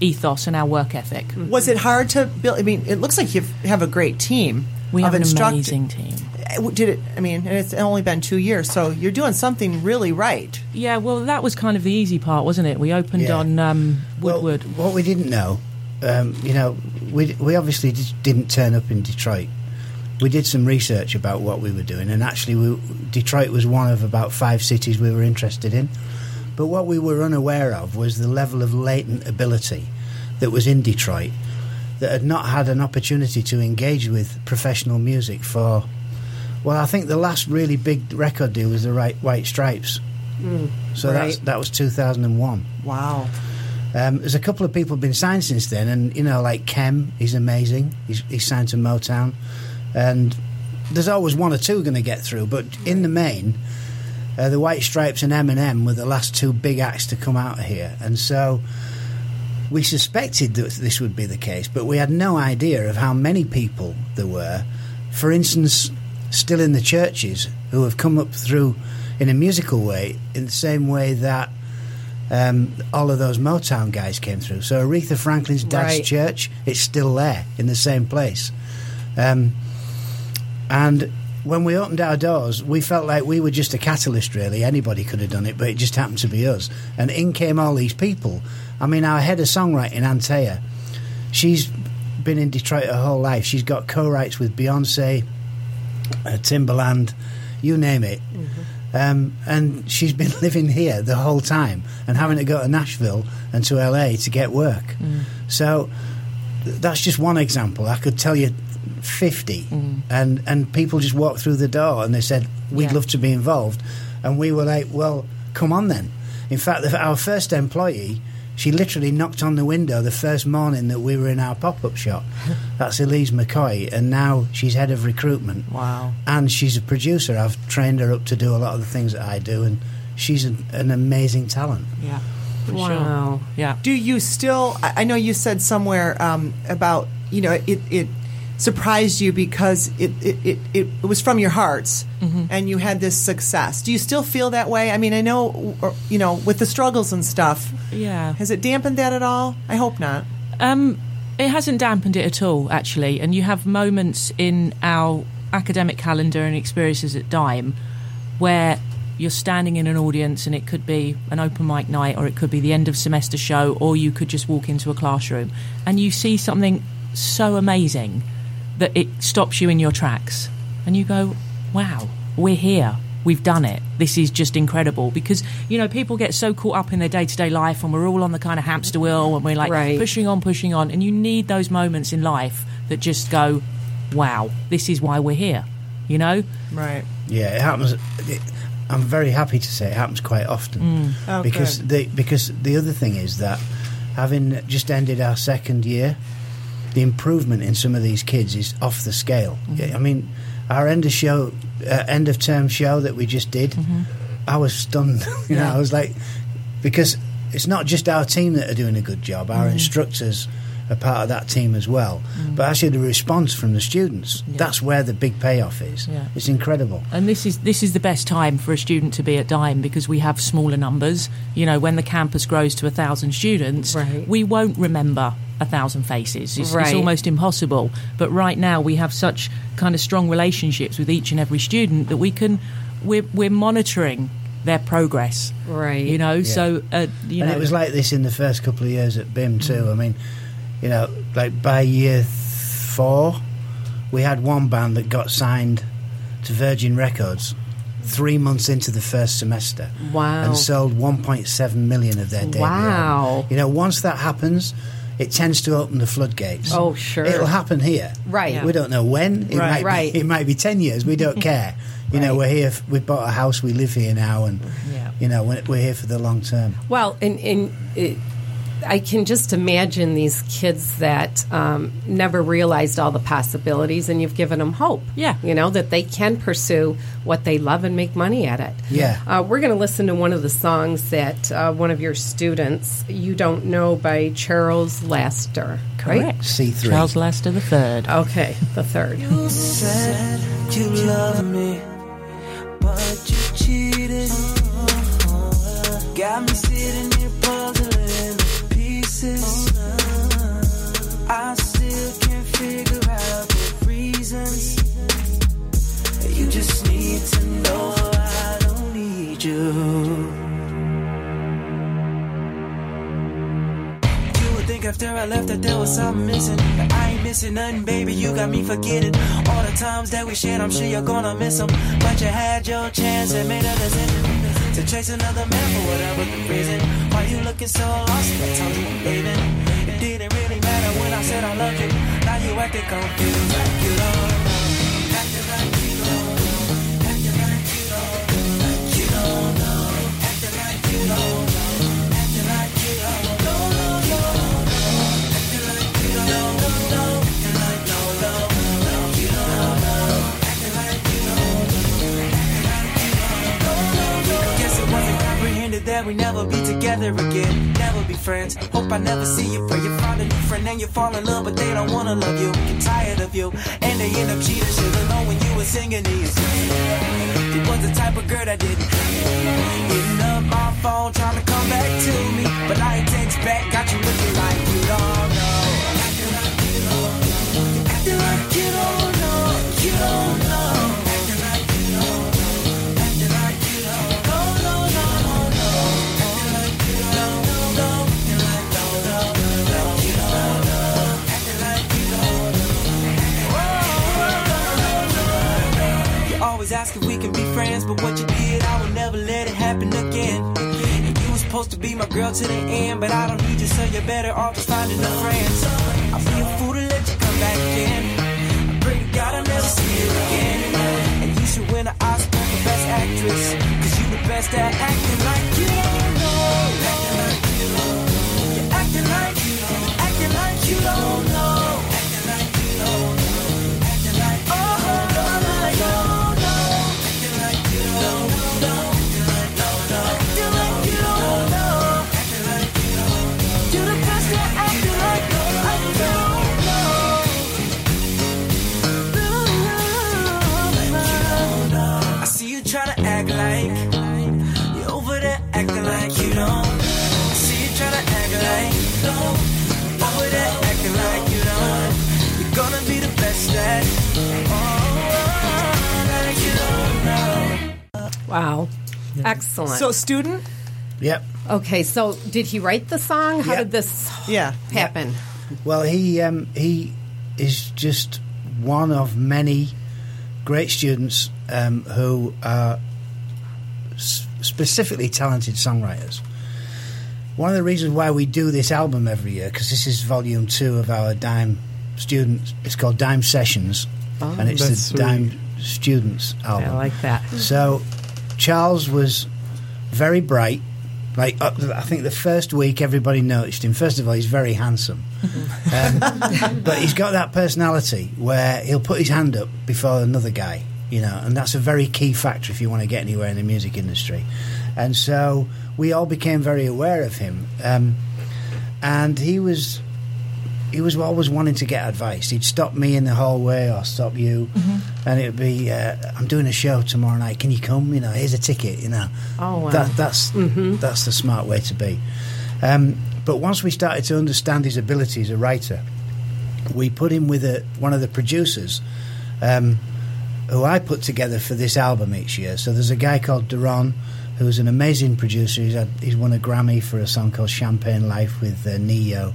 ethos and our work ethic. was it hard to build? I mean, it looks like you have a great team. We of have an instruct- amazing team. Uh, Did it? I mean, it's only been two years, so you're doing something really right. Yeah, well, that was kind of the easy part, wasn't it? We opened Yeah. on um, Well, Woodward. what we didn't know, um, you know, we, we obviously just didn't turn up in Detroit. We did some research about what we were doing, and actually, we, Detroit was one of about five cities we were interested in. But what we were unaware of was the level of latent ability that was in Detroit that had not had an opportunity to engage with professional music for. Well, I think the last really big record deal was the right White Stripes. so that's, right. that was 2001. Wow. Um, there's a couple of people been signed since then, and you know, like Kem, he's amazing. He's, he's signed to Motown, and there's always one or two going to get through. But in the main, uh, the White Stripes and Eminem were the last two big acts to come out of here, and so we suspected that this would be the case, but we had no idea of how many people there were. For instance, still in the churches who have come up through in a musical way, in the same way that um, all of those Motown guys came through. So Aretha Franklin's dad's Right. church, it's still there in the same place. Um, and when we opened our doors, we felt like we were just a catalyst, really. Anybody could have done it, but it just happened to be us. And in came all these people. I mean, our head of songwriting, Antea, she's been in Detroit her whole life. She's got co writes with Beyonce, uh, Timberland, you name it. Um, and she's been [LAUGHS] living here the whole time and having to go to Nashville and to LA to get work. So th- that's just one example. I could tell you 50. And, and people just walked through the door and they said, We'd Yeah. love to be involved. And we were like, Well, come on then. In fact, the, our first employee, she literally knocked on the window the first morning that we were in our pop up shop. [LAUGHS] That's Elise McCoy, and now she's head of recruitment. Wow. And she's a producer. I've trained her up to do a lot of the things that I do, and she's an, an amazing talent. Yeah. for Wow. Sure. Yeah. Do you still? I I know you said somewhere um, about you know it. it surprised you because it it, it, it, was from your hearts and you had this success. Do you still feel that way? I mean, I know, or, you know, with the struggles and stuff, Yeah. has it dampened that at all? I hope not. Um, it hasn't dampened it at all, actually. And you have moments in our academic calendar and experiences at Dime where you're standing in an audience and it could be an open mic night or it could be the end of semester show or you could just walk into a classroom and you see something so amazing that it stops you in your tracks and you go, wow, we're here. We've done it. This is just incredible because, you know, people get so caught up in their day to day life and we're all on the kind of hamster wheel and we're like Right. pushing on, pushing on. And you need those moments in life that just go, wow, this is why we're here, you know? Right. Yeah, it happens. It, I'm very happy to say it happens quite often mm. Oh, because good. the because the other thing is that having just ended our second year, the improvement in some of these kids is off the scale. Mm-hmm. Yeah, I mean, our end of show, uh, end of term show that we just did, mm-hmm. I was stunned. [LAUGHS] you know, Yeah. I was like, because it's not just our team that are doing a good job. Our mm-hmm. instructors are part of that team as well. But actually, the response from the students, that's where the big payoff is. Yeah. It's incredible. And this is this is the best time for a student to be at Dime because we have smaller numbers. You know, when the campus grows to a thousand students, Right. we won't remember a thousand faces. It's, it's almost impossible. But right now, we have such kind of strong relationships with each and every student that we can we're we're monitoring their progress. Right. You know, so uh, you and know, it was like this in the first couple of years at BIMM too. I mean, you know, like by year four, we had one band that got signed to Virgin Records three months into the first semester. Wow. And sold 1.7 million of their debut. Wow. album. You know, once that happens, it tends to open the floodgates. Oh, sure. It'll happen here. Right. Yeah. We don't know when. It Right. might Right. Be, it might be 10 years. We don't care. [LAUGHS] You know, we're here. We bought a house. We live here now, and Yeah. you know, we're we're here for the long term. Well, and, and it, I can just imagine these kids that um, never realized all the possibilities, and you've given them hope. Yeah. You know, that they can pursue what they love and make money at it. Yeah. Uh, we're going to listen to one of the songs that uh, one of your students, You Don't Know by Charles Laster. Right? correct. C3. Charles Lester the third. Okay, the third. You said you love me, but you cheated. Got me sitting here puzzling pieces. I still can't figure out the reasons. You just need to know I don't need you. You would think after I left that there was something missing. But I ain't missing nothing, baby. You got me forgetting all the times that we shared. I'm sure you're gonna miss them. But you had your chance and made a decision to chase another man for whatever the reason. Why you looking so lost? I told you I'm leaving. It didn't really matter when I said I loved you. Now you acting confused like you don't friends. Hope I never see you. Pray you find a new friend and you fall in love, but they don't wanna love you. Get tired of you, and they end up cheating. Should've known when you were singing these. You was the type of girl that didn't hitting up my phone, trying to come back to me, but I ain't text back. Got you looking like can be friends, but what you did, I would never let it happen again. And you was supposed to be my girl to the end, but I don't need you, so you're better off just finding new friends. I'll be a fool to let you come back in. I pray to God I'll never see you again. And you should win an Oscar for Best Actress, cause you the best at acting like you. Acting like you don't know. You're acting like you Acting like you don't know. Excellent. So, student? Yep. okay, so did he write the song? How Yeah. did this Yeah. happen? Well, he um, he is just one of many great students um, who are s- specifically talented songwriters. One of the reasons why we do this album every year, because this is volume two of our Dime students, it's called Dime Sessions, and it's the That's sweet. Dime Students album. I like that. So Charles was very bright. Like uh, I think the first week, everybody noticed him. First of all, he's very handsome, um, [LAUGHS] but he's got that personality where he'll put his hand up before another guy, you know, and that's a very key factor if you want to get anywhere in the music industry. And so we all became very aware of him, um, and he was he was always wanting to get advice. He'd stop me in the hallway or stop you, and it'd be, uh, "I'm doing a show tomorrow night. Can you come? You know, here's a ticket. You know, Oh, wow. that, that's that's the smart way to be." Um, but once we started to understand his ability as a writer, we put him with a, one of the producers. Um, who I put together for this album each year. So there's a guy called Duran who's an amazing producer. He's had, he's won a Grammy for a song called Champagne Life with uh, Ne-Yo,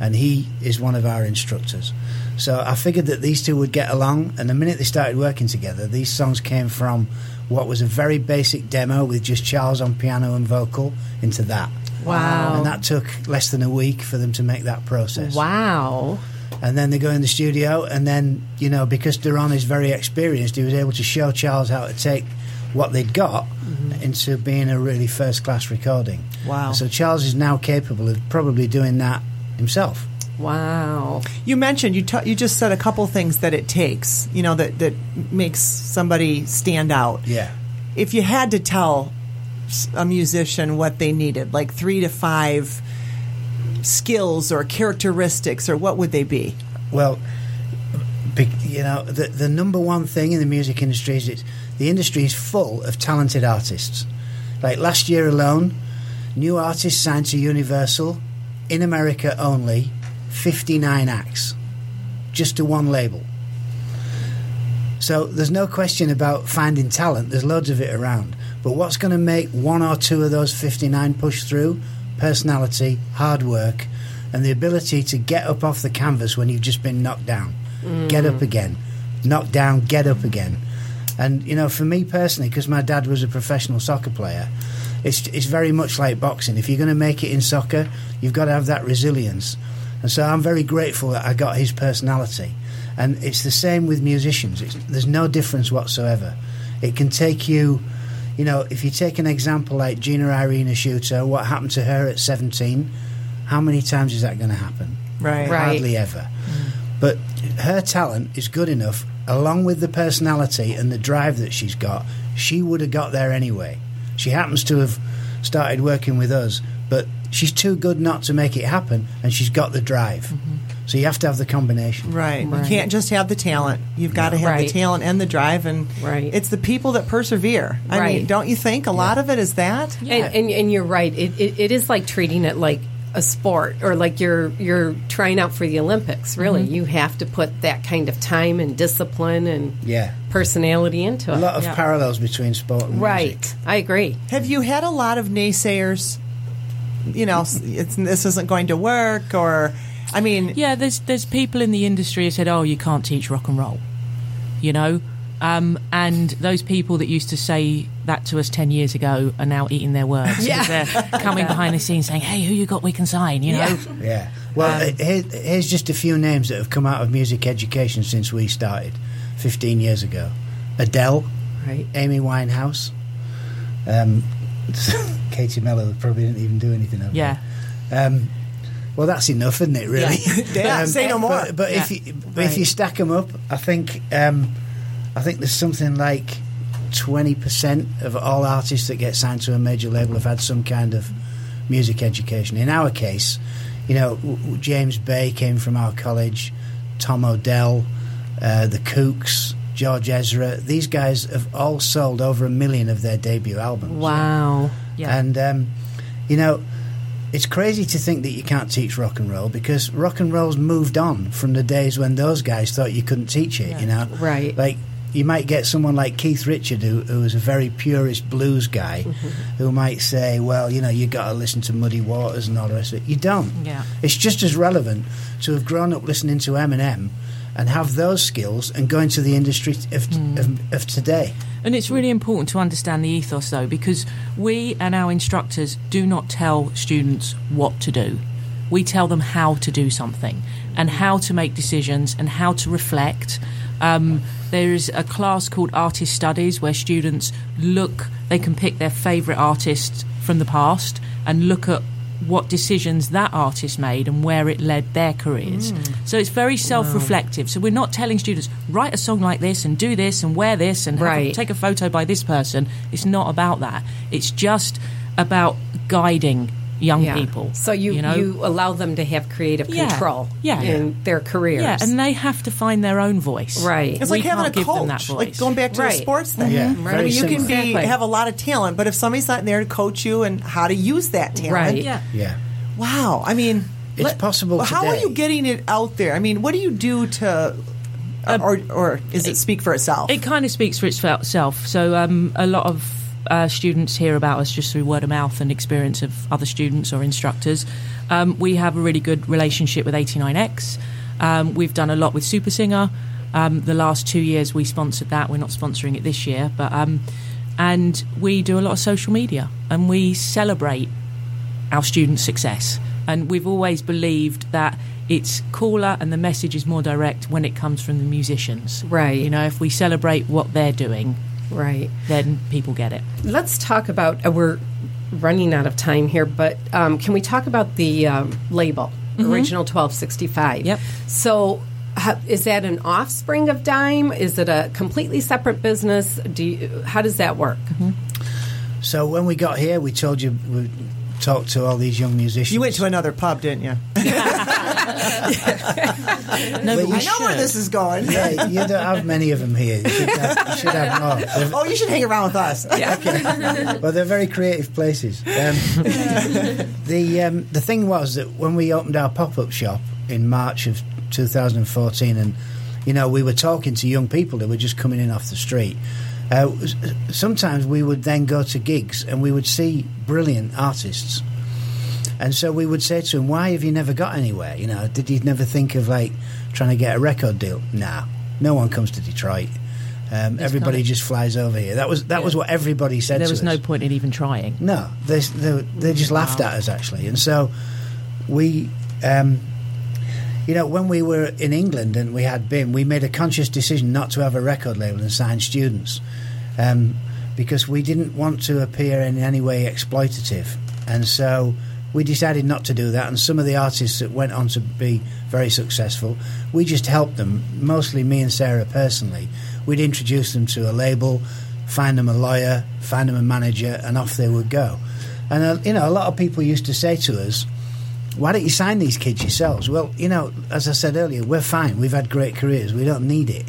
and he is one of our instructors. So I figured that these two would get along, and the minute they started working together, these songs came from what was a very basic demo with just Charles on piano and vocal into that. Wow. And that took less than a week for them to make that process Wow. and then they go in the studio, and then you know because Duran is very experienced, he was able to show Charles how to take what they'd got mm-hmm. into being a really first class recording. Wow. So Charles is now capable of probably doing that himself. Wow. You mentioned you ta- you just said a couple things that it takes, you know, that that makes somebody stand out. Yeah. If you had to tell a musician what they needed, like three to five skills or characteristics, or what would they be? Well, be, you know, the the number one thing in the music industry is it's, the industry is full of talented artists. Like last year alone, new artists signed to Universal in America only, fifty nine acts, just to one label. So there's no question about finding talent. There's loads of it around. But what's going to make one or two of those 59 push through? Personality, hard work, and the ability to get up off the canvas when you've just been knocked down. Get up mm. again. Knocked down, get up again. And, you know, for me personally, because my dad was a professional soccer player, it's, it's very much like boxing. If you're going to make it in soccer, you've got to have that resilience. And so I'm very grateful that I got his personality. And it's the same with musicians. It's, there's no difference whatsoever. It can take you, you know, if you take an example like Jena Irene Asciutto, what happened to her at 17, how many times is that going to happen? Right. Right. Hardly ever. Mm. But her talent is good enough, along with the personality and the drive that she's got, she would have got there anyway. She happens to have started working with us, but she's too good not to make it happen, and she's got the drive. Mm-hmm. So you have to have the combination. Right. You can't just have the talent. You've got to have Right. the talent and the drive, and Right. it's the people that persevere. I mean, don't you think a lot of it is that? And, and and you're right. It, it it is like treating it like a sport or like you're you're trying out for the Olympics. Really, Mm-hmm. you have to put that kind of time and discipline and Yeah. personality into it. A lot of Yeah. parallels between sport and Right, music. I agree. Have you had a lot of naysayers? You know, it's, this isn't going to work, or I mean, Yeah, there's there's people in the industry who said, "Oh, you can't teach rock and roll," you know, um, and those people that used to say that to us ten years ago are now eating their words. Yeah. they're [LAUGHS] coming behind the scenes saying, "Hey, who you got we can sign?" You know, Yeah. Well, uh, here, here's just a few names that have come out of music education since we started 15 years ago Adele, Right. Amy Winehouse, um, [LAUGHS] Katie Melua probably didn't even do anything over yeah. Um, well, that's enough, isn't it? Really. Yeah, [LAUGHS] say no more. But, but if you but if you stack them up, I think um, I think there's something like twenty percent of all artists that get signed to a major label have had some kind of music education. In our case, you know, James Bay came from our college, Tom Odell, uh, the Kooks, George Ezra. These guys have all sold over a million of their debut albums. Wow. Yeah. And um, you know, it's crazy to think that you can't teach rock and roll because rock and roll's moved on from the days when those guys thought you couldn't teach it. You know, Right. Like you might get someone like Keith Richard, who, who is a very purist blues guy, mm-hmm. who might say, "Well, you know, you got to listen to Muddy Waters and all the rest of it." You don't. Yeah. It's just as relevant to have grown up listening to Eminem and have those skills and go into the industry of, mm. of, of today. And it's really important to understand the ethos, though, because we and our instructors do not tell students what to do. We tell them how to do something and how to make decisions and how to reflect. Um, there is a class called Artist Studies where students look, they can pick their favourite artist from the past and look at what decisions that artist made and where it led their careers. Mm. So it's very self reflective. So we're not telling students, write a song like this and do this and wear this and have a- take a photo by this person. It's not about that. It's just about guiding young Yeah. people. So you, you, know? allow them to have creative Yeah. control Yeah. in their careers. Yeah, and they have to find their own voice. Right. It's We like having a can't give them that coach, like going back to Right. the sports thing. Yeah, I mean, you can be Exactly. have a lot of talent, but if somebody's not there to coach you and how to use that talent, Right. Yeah. Yeah. wow. I mean, It's possible well, How are you getting it out there? I mean, what do you do to, or or is it speak for itself? It kind of speaks for itself. So um, a lot of uh, students hear about us just through word of mouth and experience of other students or instructors. Um, we have a really good relationship with 89X. Um, we've done a lot with Super Singer. Um, the last two years we sponsored that. We're not sponsoring it this year, but um, and we do a lot of social media and we celebrate our students' success. And we've always believed that it's cooler and the message is more direct when it comes from the musicians. Right. You know, if we celebrate what they're doing, right. then people get it. Let's talk about. Uh, we're running out of time here, but um, can we talk about the um, label, Original 1265? Mm-hmm. Yep. So. How, is that an offspring of Dime? Is it a completely separate business? Do you, how does that work? So when we got here, we told you we talked to all these young musicians. you went to another pub, didn't you? [LAUGHS] [LAUGHS] No, but I know should. where this is going. Yeah, you don't have many of them here. You should have, you should have more. They're- [LAUGHS] Oh, you should hang around with us. [LAUGHS] Okay. well, they're very creative places. Um, the um, the thing was that when we opened our pop up shop in March of 2014, and you know we were talking to young people that were just coming in off the street. Uh, sometimes we would then go to gigs and we would see brilliant artists, and so we would say to him, "Why have you never got anywhere? You know, did you never think of like trying to get a record deal?" Nah, no one comes to Detroit. Um, everybody kinda- just flies over here. That was that was what everybody said. there was us. no point in even trying. No, they they, they just laughed at us actually, and so we, um, you know, when we were in England and we had been, we made a conscious decision not to have a record label and sign students, um, because we didn't want to appear in any way exploitative, and so we decided not to do that. And some of the artists that went on to be very successful, we just helped them. Mostly me and Sarah personally. We'd introduce them to a label, find them a lawyer, find them a manager, and off they would go. And uh, you know, a lot of people used to say to us, "Why don't you sign these kids yourselves?" Well, you know, as I said earlier, we're fine. We've had great careers. We don't need it.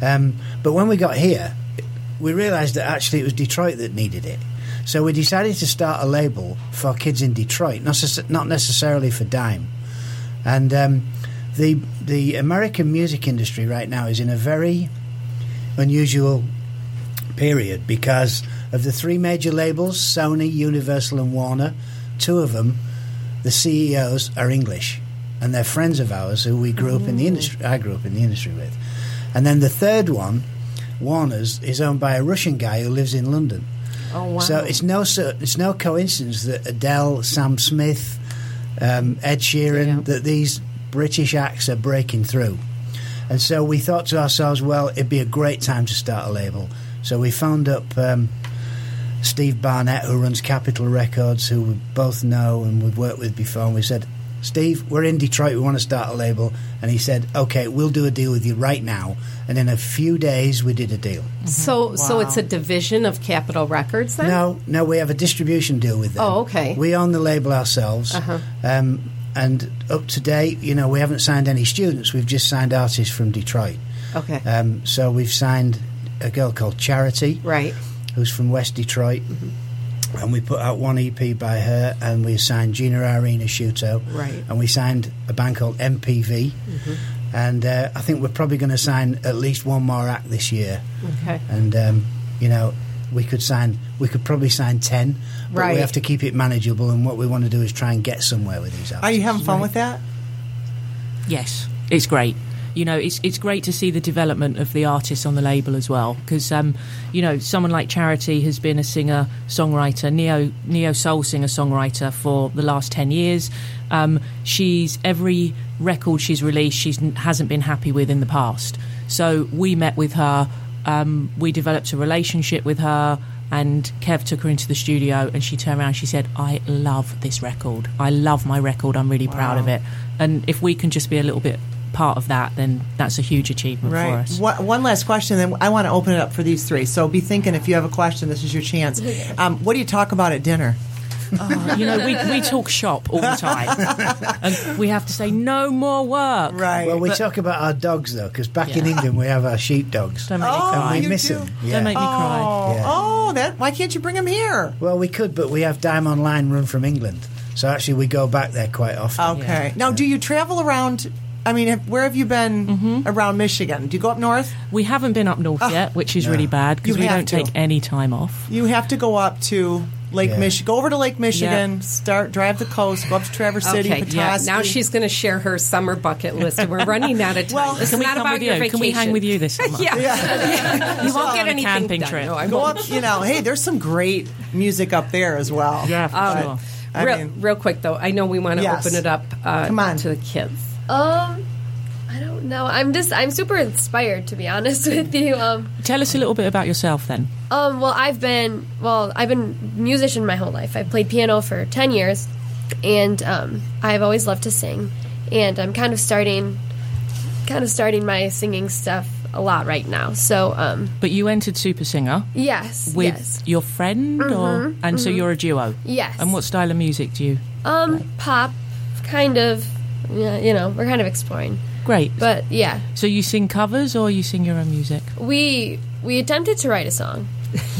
Um, but when we got here, we realised that actually it was Detroit that needed it. So we decided to start a label for kids in Detroit, not, not necessarily for Dime. And um, the the American music industry right now is in a very unusual period because of the three major labels Sony, Universal, and Warner. Two of them, the CEOs are English, and they're friends of ours who we grew up in the industry. I grew up in the industry with, and then the third one, Warner's, is owned by a Russian guy who lives in London. Oh wow! So it's no so- it's no coincidence that Adele, Sam Smith, um, Ed Sheeran, Yeah. that these British acts are breaking through. And so we thought to ourselves, well, it'd be a great time to start a label. So we found up um, Steve Barnett, who runs Capitol Records, who we both know and we've worked with before. And we said, Steve, we're in Detroit. We want to start a label. And he said, okay, we'll do a deal with you right now. And in a few days, we did a deal. so so it's a division of Capitol Records then? No, no, we have a distribution deal with them. Oh, okay. We own the label ourselves. Uh-huh. Um, and up to date, you know, we haven't signed any students. We've just signed artists from Detroit. Okay. Um, so we've signed a girl called Charity, right. who's from West Detroit. Mm-hmm. And we put out one EP by her, and we signed Jena Irene Asciutto. Right. And we signed a band called MPV. and uh, I think we're probably going to sign at least one more act this year. Okay. And um, you know, we could sign, we could probably sign ten, but Right. we have to keep it manageable. And what we want to do is try and get somewhere with these artists. Are you having fun with that? Yes, it's great. You know, it's it's great to see the development of the artists on the label as well. Because, um, you know, someone like Charity has been a singer songwriter, neo neo soul singer songwriter for the last ten years. Um, she's every record she's released, she hasn't been happy with in the past. So we met with her. Um, we developed a relationship with her. And Kev took her into the studio, and she turned around. and She said, "I love this record. I love my record. I'm really proud of it." And if we can just be a little bit part of that, then that's a huge achievement for us. One, one last question, then I want to open it up for these three. So be thinking if you have a question, this is your chance. Um, what do you talk about at dinner? Oh, you know, we, we talk shop all the time, [LAUGHS] and we have to say no more work. Right. Well, we But- talk about our dogs though, because back in England we have our sheepdogs, Don't make me Oh, cry. and you we miss do? them. Don't make me cry. Oh, Yeah. oh, that. Why can't you bring them here? Well, we could, but we have Diamond Line run from England, so actually we go back there quite often. Okay. Now, do you travel around? I mean, have, where have you been Mm-hmm. around Michigan? Do you go up north? We haven't been up north yet, which is really bad because. We don't to. take any time off. You have to go up to Lake Yeah. Michigan. Go over to Lake Michigan. Start drive the coast. Go up to Traverse City. Okay, yeah. Now she's going to share her summer bucket list, and we're running out of [LAUGHS] time. Well, It's Can we not come about with your you? vacation. Can we hang with you this summer? [LAUGHS] Yeah. Yeah. [LAUGHS] you won't on get a anything camping done. trip. No, I Go won't. up. You know, hey, there's some great music up there as well. Yeah, for Um, sure. Real, mean- real quick though, I know we want to Yes. open it up uh, Come on. to the kids. Um, I don't know. I'm just I'm super inspired to be honest [LAUGHS] with you. Um, Tell us a little bit about yourself then. um, well, I've been well, I've been musician my whole life. I've played piano for ten years, and um, I've always loved to sing. And I'm kind of starting, kind of starting my singing stuff a lot right now. So, um, But you entered Super Singer yes, with yes, Mm-hmm, your friend, or and so you're a duo. yes. And what style of music do you? Um, pop, kind of. Yeah, you know, we're kind of exploring, Great. but yeah, so you sing covers or you sing your own music? we we attempted to write a song.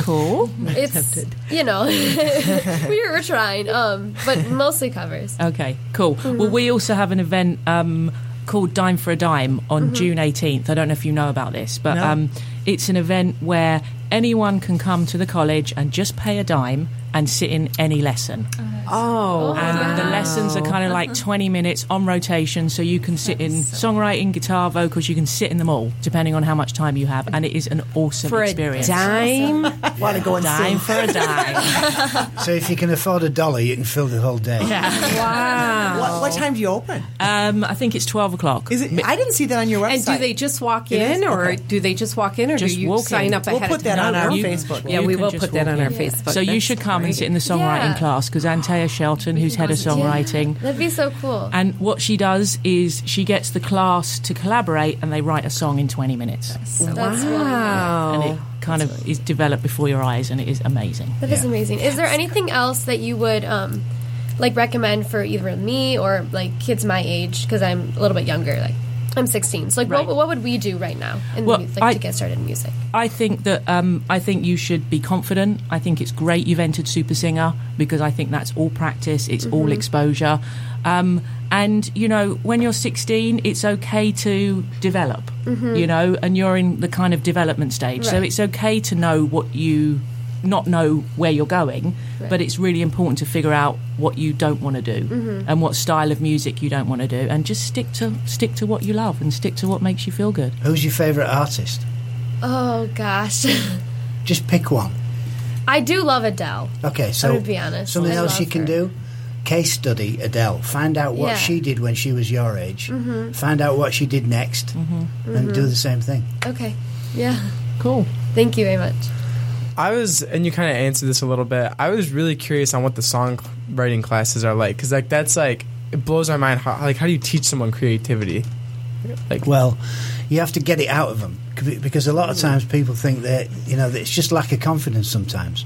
Cool. [LAUGHS] It's you know [LAUGHS] [LAUGHS] we were trying, um, but mostly covers. Okay, cool. Well, we also have an event um, called Dime for a Dime on June 18th. I don't know if you know about this, but No. um, it's an event where anyone can come to the college and just pay a dime and sit in any lesson. Oh, And the lessons are kind of like 20 minutes on rotation, so you can sit in songwriting, guitar, vocals, you can sit in them all, depending on how much time you have. And it is an awesome for a experience. dime. Want to go and Dime sing? for a dime. [LAUGHS] So if you can afford a dollar, you can fill the whole day. Wow. What, what time do you open? Um, I think it's 12 o'clock. Is it? I didn't see that on your website. And do they just walk It is? in, or Okay. do they just walk in, or Just do you sign in. up We'll ahead put of that time? on our You- Facebook. Yeah, You we will put that on our in. Facebook. So you should come and sit in the songwriting Yeah. class because Antea Shelton, who's head of songwriting, That'd be so cool. and what she does is she gets the class to collaborate and they write a song in 20 minutes. That's really Wow. And it kind of is developed before your eyes and it is amazing. That is amazing. Is there anything else that you would um, like recommend for either me or like kids my age? Because I'm a little bit younger. Like I'm 16. So like, Right. what, what would we do right now in Well, mu- like I- to get started in music? I think that um, I think you should be confident. I think it's great you've entered Super Singer because I think that's all practice, it's all exposure. Um, and you know, when you're 16, it's okay to develop. You know, and you're in the kind of development stage, so it's okay to know what you not know where you're going, but it's really important to figure out what you don't want to do mm-hmm. and what style of music you don't want to do, and just stick to stick to what you love and stick to what makes you feel good. Who's your favourite artist? Oh gosh, [LAUGHS] Just pick one. I do love Adele. Okay, so would be honest. something I else you can her. do. Case study Adele. Find out what Yeah. she did when she was your age. Mm-hmm. Find out what she did next, mm-hmm. and do mm-hmm. the same thing. Okay, yeah. Cool. Thank you very much. I was, and you kind of answered this a little bit. I was really curious on what the songwriting classes are like, because like that's like it blows my mind. How like how do you teach someone creativity? Like Well, you have to get it out of them because a lot of times people think that you know that it's just lack of confidence sometimes.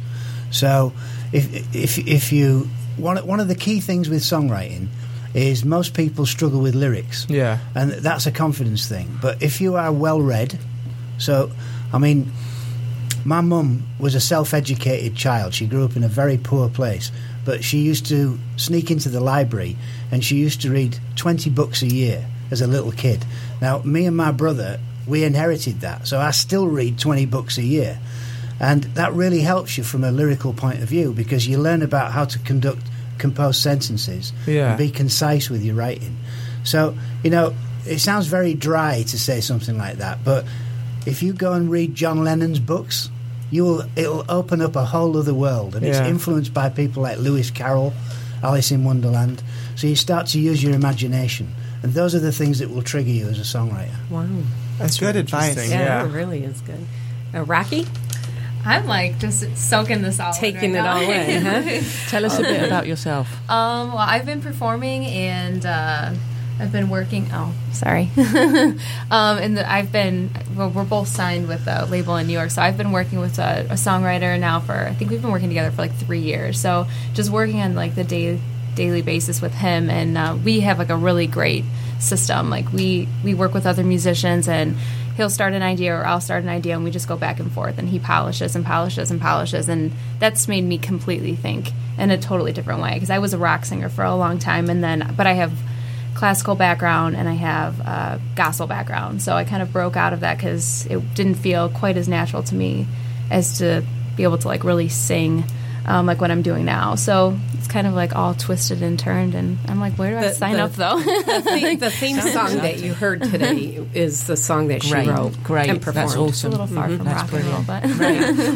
So if if if you one one of the key things with songwriting is most people struggle with lyrics. yeah, and that's a confidence thing. But if you are well read, so I mean, my mum was a self-educated child. She grew up in a very poor place, but she used to sneak into the library and she used to read twenty books a year as a little kid. Now, me and my brother, we inherited that, so I still read 20 books a year. And that really helps you from a lyrical point of view because you learn about how to conduct, compose sentences, Yeah. and be concise with your writing. So, you know, it sounds very dry to say something like that, but if you go and read John Lennon's books, you will it'll open up a whole other world, and it's influenced by people like Lewis Carroll, Alice in Wonderland. So you start to use your imagination, and those are the things that will trigger you as a songwriter. Wow. That's good advice. Yeah, Yeah. it really is good. Uh, Rocky, I'm like just soaking this all in taking right it all now. in, huh? [LAUGHS] Tell us a bit about yourself. Um, well, I've been performing and uh, I've been working. Oh, sorry. [LAUGHS] um, and the, I've been. Well, we're both signed with a label in New York, so I've been working with a, a songwriter now for. I think we've been working together for like three years. So just working on like the day, daily basis with him, and uh, we have like a really great system. Like we we work with other musicians and. He'll start an idea, or I'll start an idea, and we just go back and forth. And he polishes and polishes and polishes, and that's made me completely think in a totally different way. Because I was a rock singer for a long time, and then, but I have classical background and I have a gospel background. So I kind of broke out of that because it didn't feel quite as natural to me as to be able to like really sing um, like what I'm doing now. So it's kind of like all twisted and turned, and I'm like, where do I sign the- up though? the, theme, the [LAUGHS] theme song that you heard today is the song that Great, she wrote great. and performed. That's awesome. a little far from That's rock and roll, but [LAUGHS]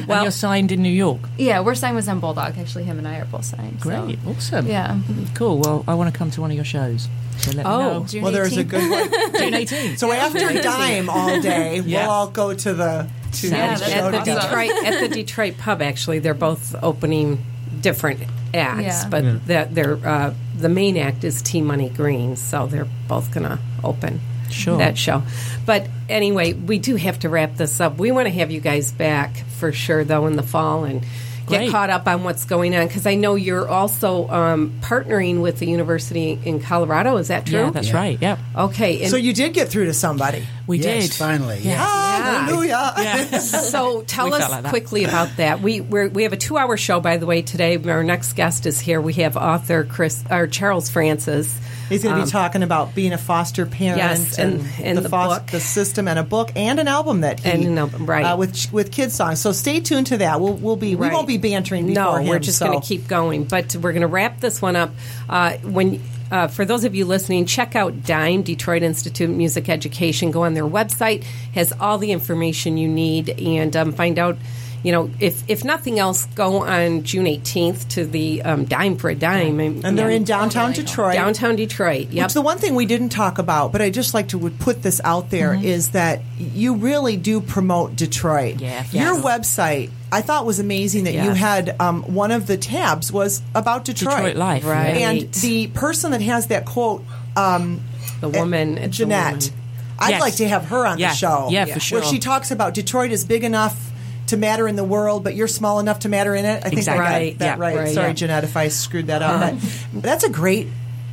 and you're signed in New York. yeah, we're signed with Zen Bulldog. Actually, him and I are both signed. so- Great, awesome. Yeah. Cool. Well, I want to come to one of your shows. So let Oh, me know. June Well, there's a good one. [LAUGHS] June 18th. So after Dime all day, Yeah. we'll all go to the to Yeah, that's at the together. Detroit at the Detroit pub. Actually, they're both opening different acts, Yeah. but that they're uh, the main act is T Money Green, so they're both gonna open Sure. that show. But anyway, we do have to wrap this up. We want to have you guys back for sure, though, in the fall and. Get caught up on what's going on because I know you're also um, partnering with the university in Colorado. Is that true? Yeah, that's right. Yep. okay. And So you did get through to somebody. We yes, did. finally. Yeah. Hallelujah. [LAUGHS] So tell us like quickly about that. We we're, we have a two hour show, by the way. Today, our next guest is here. We have author Chris or Charles Francis. He's going to Um, be talking about being a foster parent Yes, and- and the, the fos- book. the system, and a book, and an album that he And an album, right. uh, with with kids songs. So stay tuned to that. We'll we'll be we won't be bantering No, him. we're just so. going to keep going. But we're going to wrap this one up. Uh, when uh, for those of you listening, check out Dime Detroit Institute of Music Education. Go on their website; has all the information you need, and um, find out. You know, if if nothing else, go on June 18th to the um, Dime for a Dime, And they're in downtown Detroit. Downtown Detroit. Yep. Which the one thing we didn't talk about, but I just like to would put this out there, is Mm-hmm. that you really do promote Detroit. Yeah. Your Yes. website, I thought was amazing that you had um, one of the tabs was about Detroit. Detroit Life. Right. And the person that has that quote, um, the woman, it's the Jeanette. woman. I'd Yes. like to have her on Yeah. the show. Yeah, for sure. Where she talks about Detroit is big enough to matter in the world, but you're small enough to matter in it. I think Exactly. I got Right. that Yeah. right. Right. Sorry, Yeah. Jeanette, if I screwed that up. Uh-huh. But that's a great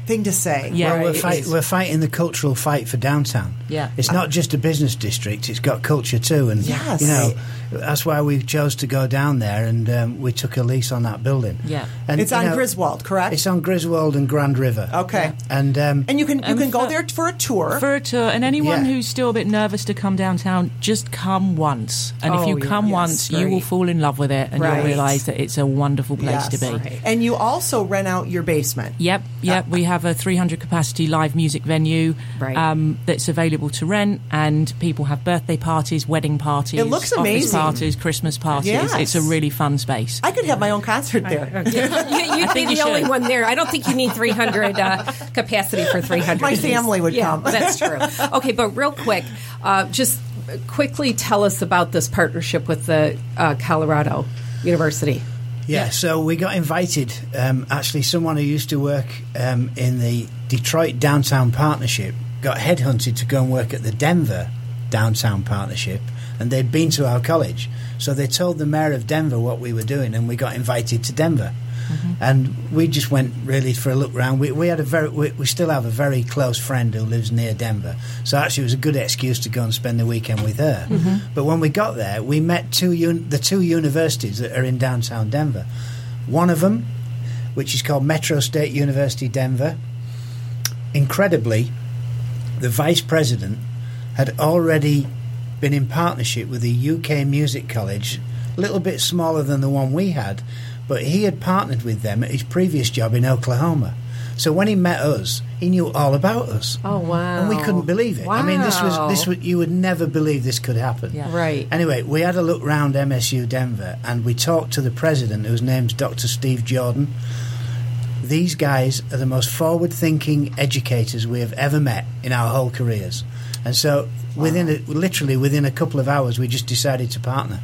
thing to say. Yeah. Well, we're, fight, we're fighting the cultural fight for downtown. Yeah. It's not just a business district, it's got culture too. And, Yes. you know, that's why we chose to go down there and um, we took a lease on that building. Yeah. And, It's on know, Griswold, correct? It's on Griswold and Grand River. Okay. And, um, And you can you And can go there for a tour. For a tour, and anyone Yeah. who's still a bit nervous to come downtown, just come once. And Oh, if you yeah. come Yes, once, you will fall in love with it, and Right. you'll realise that it's a wonderful place Yes. to be. Right. And you also rent out your basement. Yep, yep. we have a 300 capacity live music venue Right. um, that's available to rent, and people have birthday parties, wedding parties, It looks office amazing. parties, Christmas parties. Yes. It's a really fun space. I could have my own concert there. [LAUGHS] you, you'd be the you only one there. I don't think you need 300 uh, capacity for 300. My family would yeah, come. [LAUGHS] That's true. Okay, but real quick, uh, just quickly tell us about this partnership with the uh, Colorado University. Yeah, so we got invited. Um, actually, someone who used to work um, in the Detroit Downtown Partnership got headhunted to go and work at the Denver Downtown Partnership, and they'd been to our college. So they told the mayor of Denver what we were doing, and we got invited to Denver. Mm-hmm. And we just went really for a look round. We, we had a very, we, we still have a very close friend who lives near Denver, so actually it was a good excuse to go and spend the weekend with her. Mm-hmm. But when we got there, we met two un- the two universities that are in downtown Denver. One of them, which is called Metro State University Denver, incredibly, the vice president had already been in partnership with a UK music college, a little bit smaller than the one we had, but he had partnered with them at his previous job in Oklahoma. So when he met us, he knew all about us. Oh wow! And we couldn't believe it. Wow. I mean, this was this Wow. was you would never believe this could happen. Yeah. Right. Anyway, we had a look round MSU Denver, and we talked to the president, whose name's Dr. Steve Jordan. These guys are the most forward-thinking educators we have ever met in our whole careers, and so within a, literally within a couple of hours, we just decided to partner.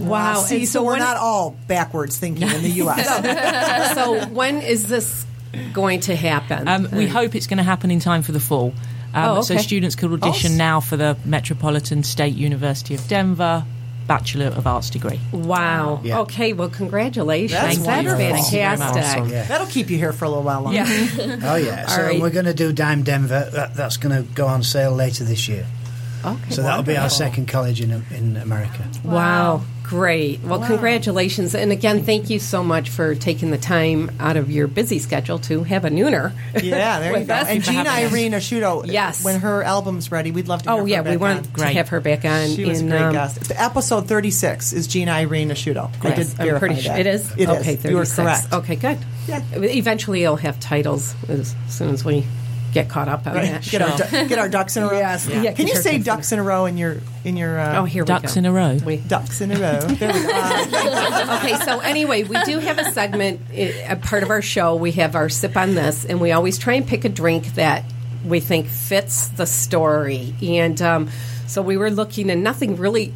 Wow. See, And so, we're when- not all backwards thinking in the [LAUGHS] U.S. so when is this going to happen? Um, we hope it's going to happen in time for the fall. Um, Oh, So students could audition Oh, now for the Metropolitan State University of Denver Bachelor of Arts degree. Wow. Yeah. Okay. Well, congratulations. That's That's wonderful. Thank you very much. fantastic. Yeah. That'll keep you here for a little while longer. Yeah. [LAUGHS] Oh yeah, so right. we're going to do Dime Denver. That, that's going to go on sale later this year. Okay. So that'll be our second college in in America. Wow. Great. Well, congratulations. And again, thank you so much for taking the time out of your busy schedule to have a nooner. Yeah, there you [LAUGHS] go. us. And Jena Irene Asciutto, Yes. when her album's ready, we'd love to. Oh, yeah. her We want on. to Great. have her back on. She was a in, great um, guest. Episode 36 is Jena Irene Asciutto. I did I'm verify pretty sure that. it is. It is. okay, 36. You were correct. Okay, good. Yeah. Eventually, you'll have titles as soon as we get caught up on Right. that Get, our, du- get our ducks in a row. Yes. Yeah, Can you say ducks in a- ducks in a row in your in your? Uh, Oh, here Ducks we in a row. We, ducks in a row. [LAUGHS] There we go. [LAUGHS] Okay, so anyway, we do have a segment, a part of our show. We have our sip on this, and we always try and pick a drink that we think fits the story. And um, so we were looking, and nothing really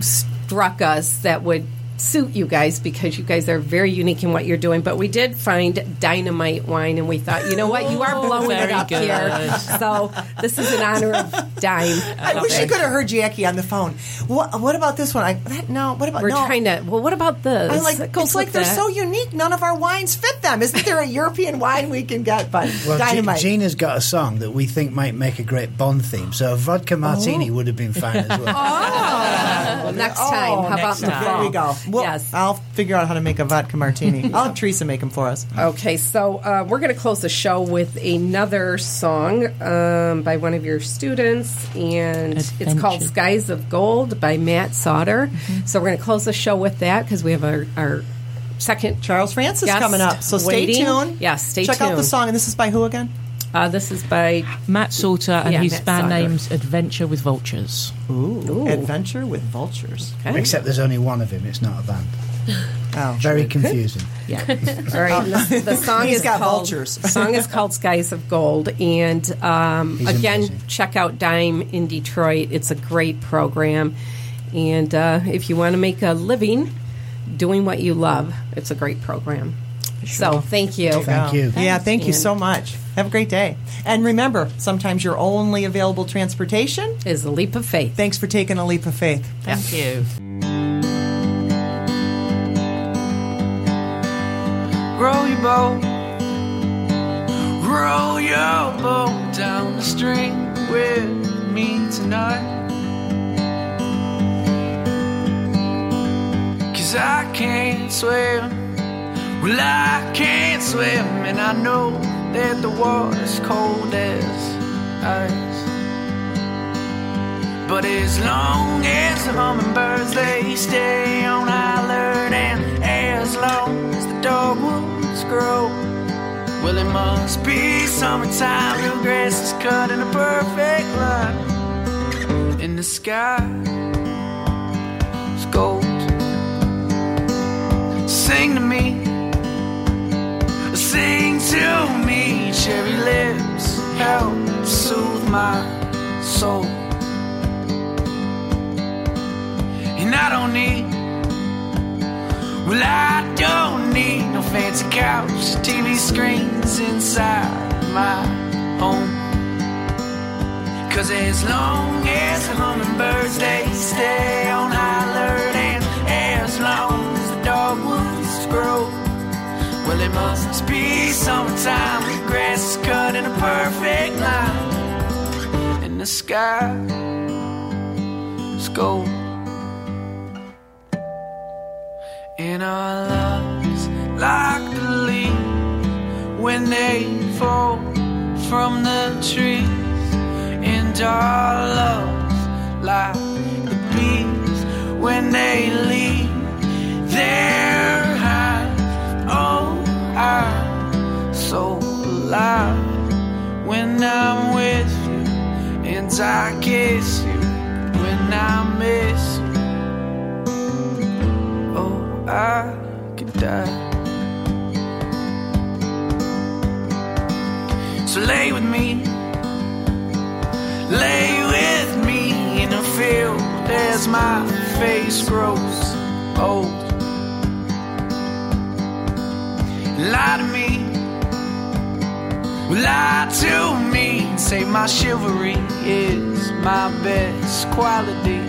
struck us that would suit you guys because you guys are very unique in what you're doing. But we did find dynamite wine, and we thought, you know what, you are blowing it very up good. here. So this is in honor of Dime. I wish you could have heard Jackie on the phone. What, what about this one? I, that, no. What about We're no? trying to. Well, what about this? I like. It goes It's like they're that. so unique. None of our wines fit them. Isn't there a European wine we can get? But Well, G- dynamite. Jena's got a song that we think might make a great Bond theme. So a vodka martini oh. would have been fine as well. Well, [LAUGHS] oh, next oh, time. How about next in the time. there we go. Well, yes. I'll figure out how to make a vodka martini. [LAUGHS] I'll have Teresa make them for us. Okay, so uh, we're going to close the show with another song um, by one of your students, and it's called "Skies of Gold" by Matt Sauter. So we're going to close the show with that because we have our, our second Charles Francis coming up. So stay waiting. tuned. Yes, stay tuned. Check out the song. And this is by who again? Uh, this is by Matt Salter and Yeah, his Matt band Sauter. name's Adventure with Vultures. Ooh, Adventure with Vultures. Except there's only one of him. It's not a band. [LAUGHS] Oh, Very confusing. [LAUGHS] Yeah. All right, the, the song He's is got called vultures. the [LAUGHS] song is called "Skies of Gold," and um, again, amazing. check out Dime in Detroit. It's a great program, and uh, if you want to make a living doing what you love, it's a great program. So, thank you. Thank you. Yeah, thank you so much. Have a great day. And remember, sometimes your only available transportation. Is a leap of faith. Thanks for taking a leap of faith. Thank you. Row your boat, row your boat down the stream with me tonight. Cause I can't swim, well, I can't swim, and I know that the water's cold as ice. But as long as the hummingbirds they stay on alert, and as long as the dogwoods grow, well, it must be summertime. The grass is cut in a perfect line, and the sky is gold. Sing to me, sing to me, cherry lips help soothe my soul. And I don't need, well, I don't need no fancy couch, TV screens inside my home. Cause as long as the hummingbirds they stay on high alert, and as long as the dogwoods grow, well, it must be summertime. The grass is cut in a perfect line, and the sky is gold. And our love's like the leaves when they fall from the trees. And our love's like the bees when they leave their alive when I'm with you, and I kiss you when I miss you. Oh, I could die. So lay with me, lay with me in a field as my face grows old. Lie to me, lie to me, and say my chivalry is my best quality.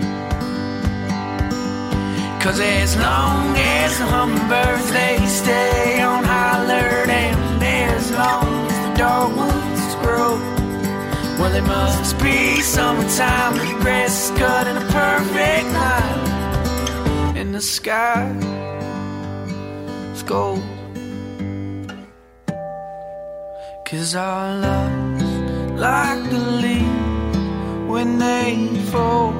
Cause as long as the hummingbirds they stay on high alert and as long as the dogwoods grow well it must be summertime the grass is cut in a perfect line. And the sky is gold Cause our love's like the leaves when they fall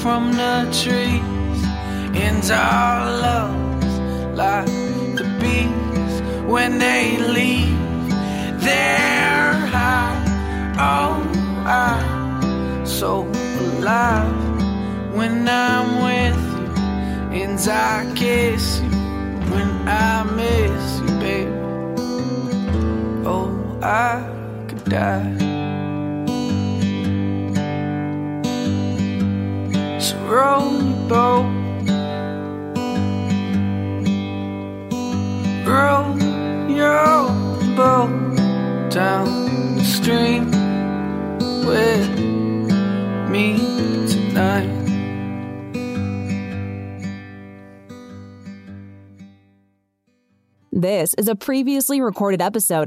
from the trees and our love's like the bees when they leave their high. Oh, I'm so alive when I'm with you, and I kiss you when I miss you, baby. Oh, I could die. So roll your boat. row your boat down the stream with me tonight. This is a previously recorded episode